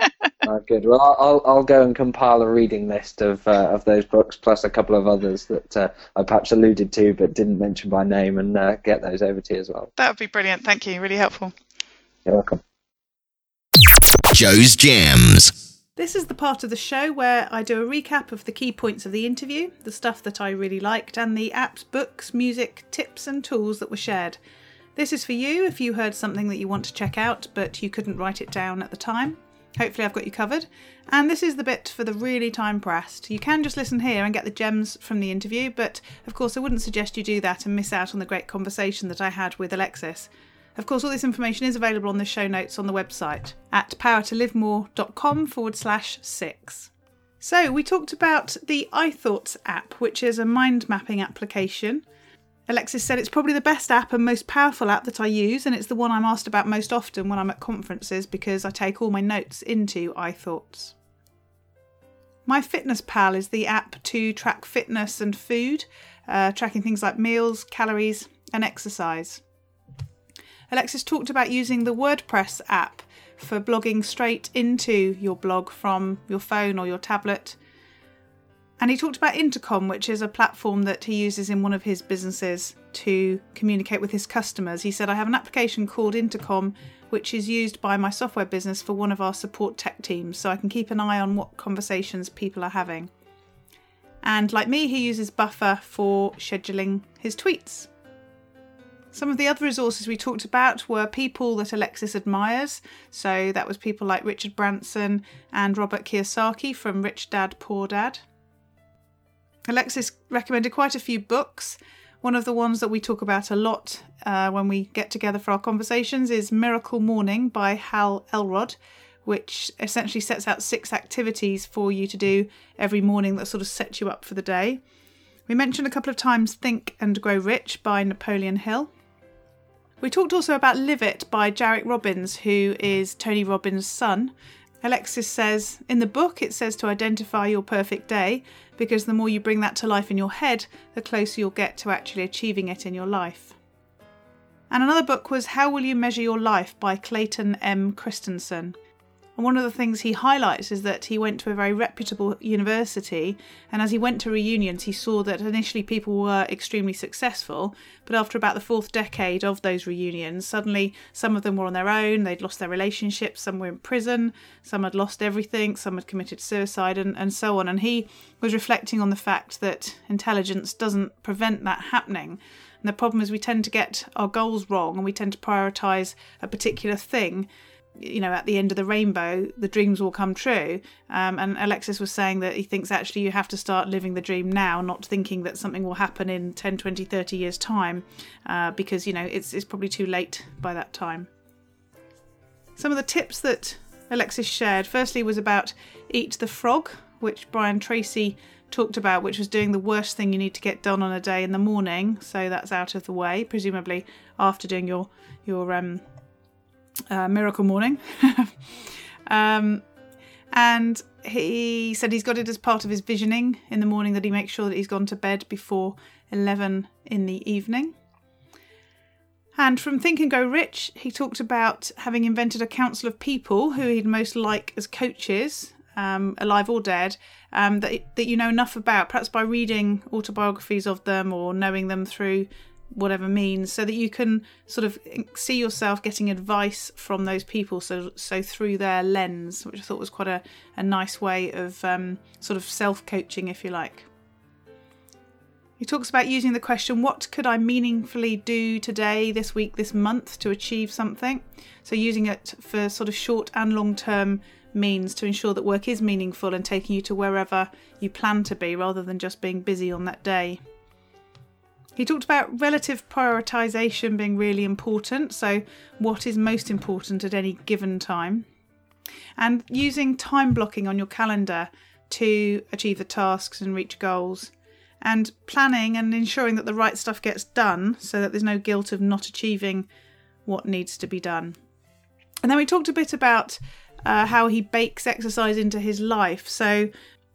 Uh, good. Well, I'll I'll- I'll go and compile a reading list of uh, of those books plus a couple of others that uh, I perhaps alluded to but didn't mention by name, and uh, get those over to you as well. That would be brilliant. Thank you. Really helpful. You're welcome. Jo's Gems. This is the part of the show where I do a recap of the key points of the interview, the stuff that I really liked, and the apps, books, music, tips, and tools that were shared. This is for you if you heard something that you want to check out but you couldn't write it down at the time. Hopefully, I've got you covered. And this is the bit for the really time pressed. You can just listen here and get the gems from the interview, but of course, I wouldn't suggest you do that and miss out on the great conversation that I had with Alexis. Of course, all this information is available on the show notes on the website at powertolivemore.com forward slash six. So, we talked about the iThoughts app, which is a mind mapping application. Alexis said it's probably the best app and most powerful app that I use, and it's the one I'm asked about most often when I'm at conferences because I take all my notes into iThoughts. My Fitness Pal is the app to track fitness and food, uh, tracking things like meals, calories, and exercise. Alexis talked about using the WordPress app for blogging straight into your blog from your phone or your tablet. And he talked about Intercom, which is a platform that he uses in one of his businesses to communicate with his customers. He said, I have an application called Intercom, which is used by my software business for one of our support tech teams, so I can keep an eye on what conversations people are having. And like me, he uses Buffer for scheduling his tweets. Some of the other resources we talked about were people that Alexis admires. So that was people like Richard Branson and Robert Kiyosaki from Rich Dad Poor Dad. Alexis recommended quite a few books. One of the ones that we talk about a lot uh, when we get together for our conversations is Miracle Morning by Hal Elrod, which essentially sets out six activities for you to do every morning that sort of set you up for the day. We mentioned a couple of times Think and Grow Rich by Napoleon Hill. We talked also about Live It by Jairek Robbins, who is Tony Robbins' son. Alexis says, in the book, it says to identify your perfect day because the more you bring that to life in your head, the closer you'll get to actually achieving it in your life. And another book was How Will You Measure Your Life by Clayton M. Christensen. And one of the things he highlights is that he went to a very reputable university, and as he went to reunions, he saw that initially people were extremely successful, but after about the fourth decade of those reunions, suddenly some of them were on their own, they'd lost their relationships, some were in prison, some had lost everything, some had committed suicide, and, and so on. And he was reflecting on the fact that intelligence doesn't prevent that happening. And the problem is we tend to get our goals wrong and we tend to prioritize a particular thing you know, at the end of the rainbow, the dreams will come true. Um, and Alexis was saying that he thinks actually you have to start living the dream now, not thinking that something will happen in 10, 20, 30 years' time, uh, because, you know, it's, it's probably too late by that time. Some of the tips that Alexis shared, firstly, was about Eat the Frog, which Brian Tracy talked about, which was doing the worst thing you need to get done on a day in the morning. So that's out of the way, presumably after doing your your um, uh, Miracle Morning. um, and he said he's got it as part of his visioning in the morning that he makes sure that he's gone to bed before 11 in the evening. And from Think and Go Rich, he talked about having invented a council of people who he'd most like as coaches, um, alive or dead, um, that, that you know enough about, perhaps by reading autobiographies of them or knowing them through whatever means so that you can sort of see yourself getting advice from those people so so through their lens which i thought was quite a, a nice way of um, sort of self-coaching if you like. He talks about using the question what could i meaningfully do today this week this month to achieve something? So using it for sort of short and long term means to ensure that work is meaningful and taking you to wherever you plan to be rather than just being busy on that day he talked about relative prioritization being really important, so what is most important at any given time, and using time blocking on your calendar to achieve the tasks and reach goals, and planning and ensuring that the right stuff gets done so that there's no guilt of not achieving what needs to be done. And then we talked a bit about uh, how he bakes exercise into his life. So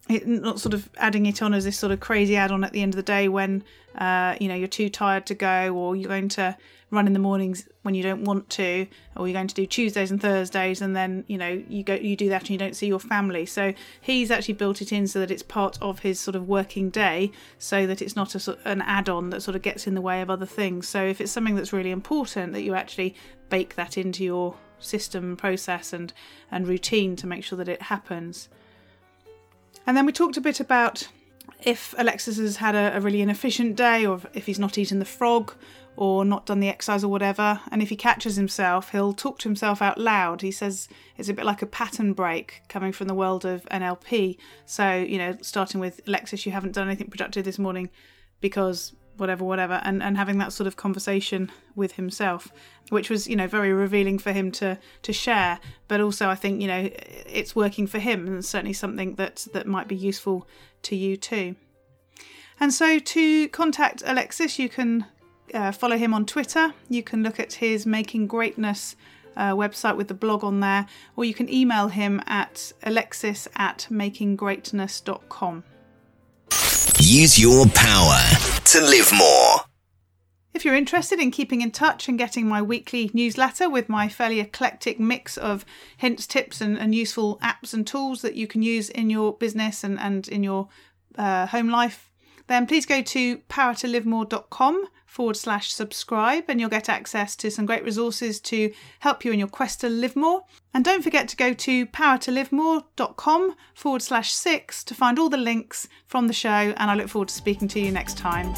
it, not sort of adding it on as this sort of crazy add-on at the end of the day when uh, you know you're too tired to go or you're going to run in the mornings when you don't want to or you're going to do tuesdays and thursdays and then you know you go you do that and you don't see your family. So he's actually built it in so that it's part of his sort of working day so that it's not a, an add-on that sort of gets in the way of other things. So if it's something that's really important that you actually bake that into your system process and and routine to make sure that it happens and then we talked a bit about if Alexis has had a, a, really inefficient day, or if he's not eaten the frog, or not done the exercise, or whatever. And if he catches himself, he'll talk to himself out loud. He says it's a bit like a pattern break coming from the world of NLP. So, you know, starting with Alexis, you haven't done anything productive this morning because whatever, whatever, and, and having that sort of conversation with himself, which was, you know, very revealing for him to to share. But also, I think, you know, it's working for him, and certainly something that that might be useful to you too. And so, to contact Alexis, you can uh, follow him on Twitter. You can look at his Making Greatness uh, website with the blog on there, or you can email him at alexis at makinggreatness.com. Use your power to live more. If you're interested in keeping in touch and getting my weekly newsletter with my fairly eclectic mix of hints, tips, and, and useful apps and tools that you can use in your business and, and in your uh, home life, then please go to powertolivemore.com forward slash subscribe and you'll get access to some great resources to help you in your quest to live more. And don't forget to go to powertolivemore.com forward slash six to find all the links from the show. And I look forward to speaking to you next time.